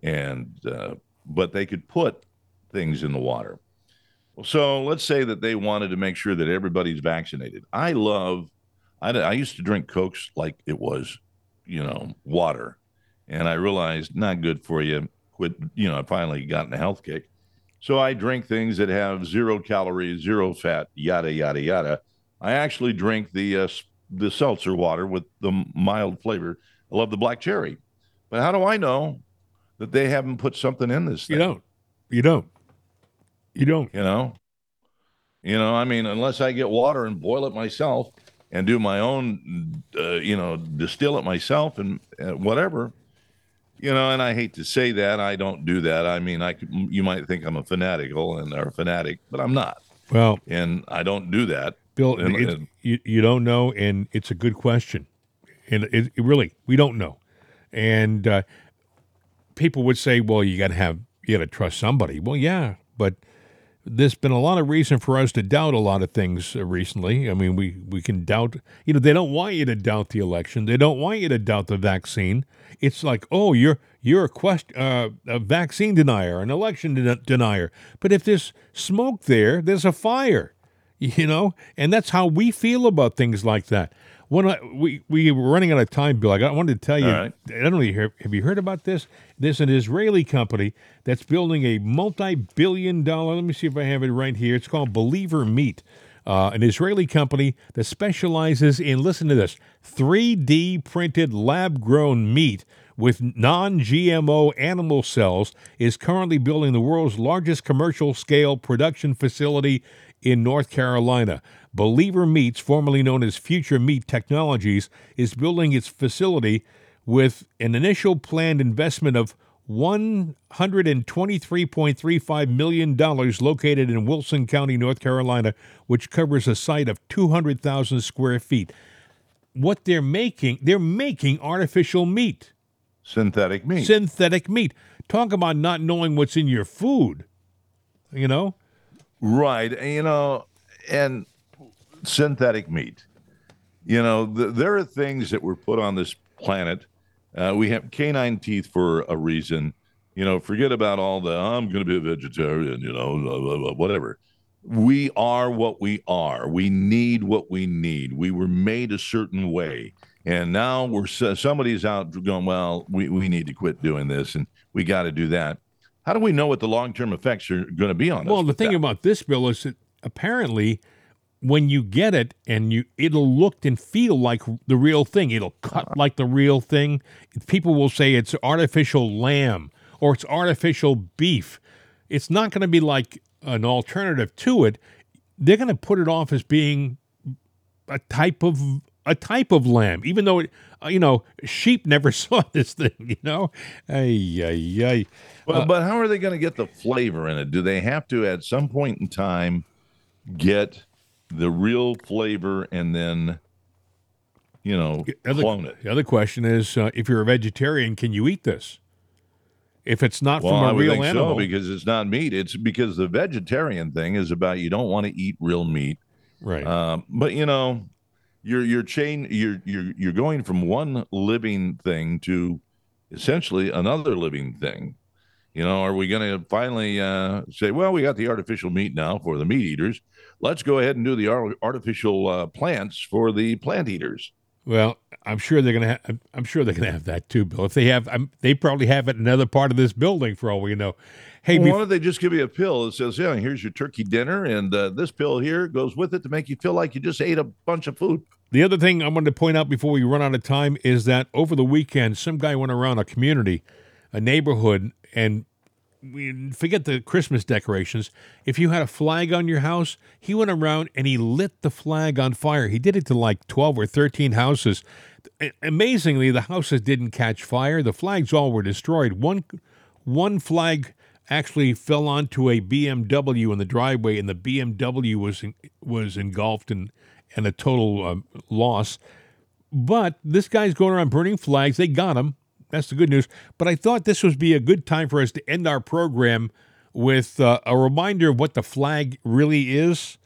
and uh, but they could put things in the water. So let's say that they wanted to make sure that everybody's vaccinated. I love, I, I used to drink Cokes like it was, you know, water. And I realized not good for you. Quit, you know, I finally gotten a health kick. So I drink things that have zero calories, zero fat, yada, yada, yada. I actually drink the, uh, the seltzer water with the mild flavor. I love the black cherry. But how do I know that they haven't put something in this thing? you don't. You don't. You don't. you know you know i mean unless i get water and boil it myself and do my own uh, you know distill it myself and uh, whatever you know, and I hate to say that. I don't do that. I mean, I could, you might think I'm a fanatical and or a fanatic, but I'm not, Well, and I don't do that. Bill, And- it- and- you, you don't know, and it's a good question. And it, it really, we don't know. And uh, people would say, well, you got to have, you got to trust somebody. Well, yeah, but there's been a lot of reason for us to doubt a lot of things uh, recently. I mean, we, we can doubt, you know, they don't want you to doubt the election. They don't want you to doubt the vaccine. It's like, oh, you're you're a quest, uh, a vaccine denier, an election den- denier. But if there's smoke there, there's a fire, [laughs] you know, and that's how we feel about things like that. When I, we we were running out of time, Bill, I, got, I wanted to tell you. Right. I don't know. Have have you heard about this? There's an Israeli company that's building a multi-billion-dollar. Let me see if I have it right here. It's called Believer Meat, uh, an Israeli company that specializes in listen to this: 3D printed lab-grown meat with non-GMO animal cells. Is currently building the world's largest commercial-scale production facility in North Carolina. Believer Meats, formerly known as Future Meat Technologies, is building its facility with an initial planned investment of $123.35 million located in Wilson County, North Carolina, which covers a site of 200,000 square feet. What they're making, they're making artificial meat, Synthetic meat. synthetic meat. Talk about not knowing what's in your food. You know? Right. and, You know, and synthetic meat. You know, th- there are things that were put on this planet. Uh, we have canine teeth for a reason. You know, forget about all the I'm going to be a vegetarian, you know, blah, blah, blah, whatever. We are what we are. We need what we need. We were made a certain way. And now we're somebody's out going, well, we, we need to quit doing this and we got to do that. How do we know what the long term effects are going to be on us? Well, the thing that? about this bill is that apparently when you get it and you it'll look and feel like the real thing. It'll cut uh-huh. like the real thing. People will say it's artificial lamb or it's artificial beef. It's not going to be like an alternative to it. They're going to put it off as being a type of a type of lamb, even though it, uh, you know sheep never [laughs] saw this thing. You know, ay ay ay. Well, but how are they going to get the flavor in it? Do they have to, at some point in time, get the real flavor and then, you know, other, clone it? The other question is, uh, if you're a vegetarian, can you eat this? If it's not Well, from I a would real think animal, so because it's not meat. It's because the vegetarian thing is about you don't want to eat real meat. right? Um, but you know, you're you're chain you're you're you're going from one living thing to essentially another living thing. You know, are we going to finally uh, say, well, we got the artificial meat now for the meat eaters? Let's go ahead and do the ar- artificial uh, plants for the plant eaters. well, I'm sure they're gonna. Ha- I'm sure they're gonna have that too, Bill. If they have, um, they probably have it in another part of this building for all we know. Hey, Why bef- don't they just give you a pill that says, yeah, here's your turkey dinner, and uh, this pill here goes with it to make you feel like you just ate a bunch of food. The other thing I wanted to point out before we run out of time is that over the weekend, some guy went around a community, a neighborhood, and we forget the Christmas decorations. If you had a flag on your house, he went around and he lit the flag on fire. He did it to like 12 or 13 houses. Amazingly, the houses didn't catch fire. The flags all were destroyed. One one flag actually fell onto a BMW in the driveway, and the BMW was was engulfed in and a total um, loss. But this guy's going around burning flags. They got him. That's the good news. But I thought this would be a good time for us to end our program with uh, a reminder of what the flag really is.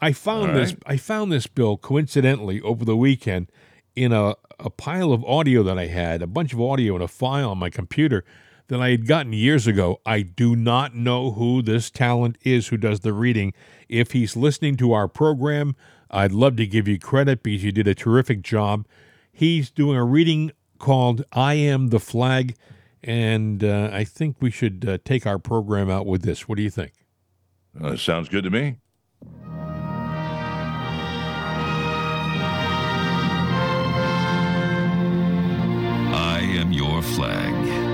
I found All this. I found this bill coincidentally over the weekend in a, a pile of audio that I had, a bunch of audio in a file on my computer that I had gotten years ago. I do not know who this talent is who does the reading. If he's listening to our program, I'd love to give you credit because you did a terrific job. He's doing a reading called I Am the Flag, and uh, I think we should uh, take our program out with this. What do you think? Uh, sounds good to me. I am your flag.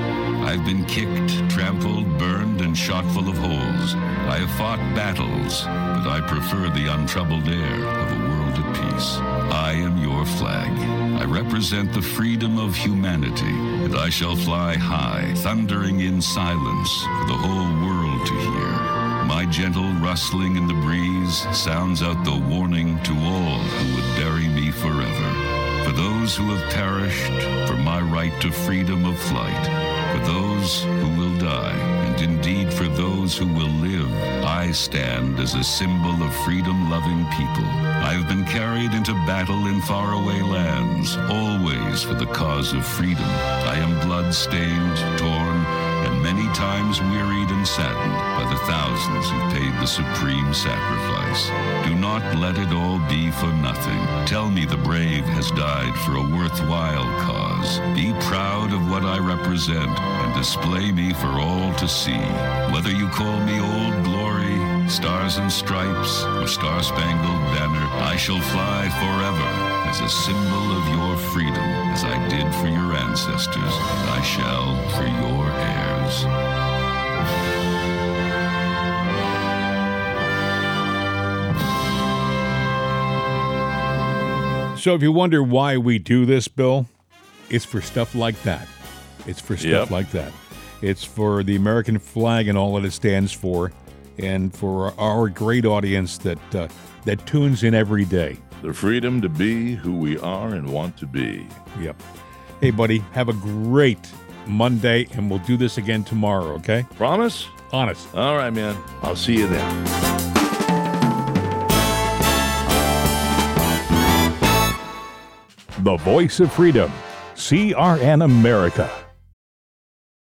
I've been kicked, trampled, burned, and shot full of holes. I have fought battles, but I prefer the untroubled air of a world at peace. I am your flag. I represent the freedom of humanity, and I shall fly high, thundering in silence for the whole world to hear. My gentle rustling in the breeze sounds out the warning to all who would bury me forever. For those who have perished, for my right to freedom of flight, for those who will die, and indeed for those who will live, I stand as a symbol of freedom loving people. I have been carried into battle in faraway lands, always for the cause of freedom. I am blood stained, torn, many times wearied and saddened by the thousands who paid the supreme sacrifice. Do not let it all be for nothing. Tell me the brave has died for a worthwhile cause. Be proud of what I represent and display me for all to see. Whether you call me Old Glory, Stars and Stripes, or Star Spangled Banner, I shall fly forever as a symbol of your freedom, as I did for your ancestors, and I shall for your heirs. So if you wonder why we do this, Bill, it's for stuff like that. It's for stuff Yep. like that. It's for the American flag and all that it stands for, and for our great audience that uh, that tunes in every day. The freedom to be who we are and want to be. Yep. Hey, buddy, have a great Monday, and we'll do this again tomorrow. Okay? Promise? Honest. All right, man. I'll see you then. The voice of freedom. CRN America.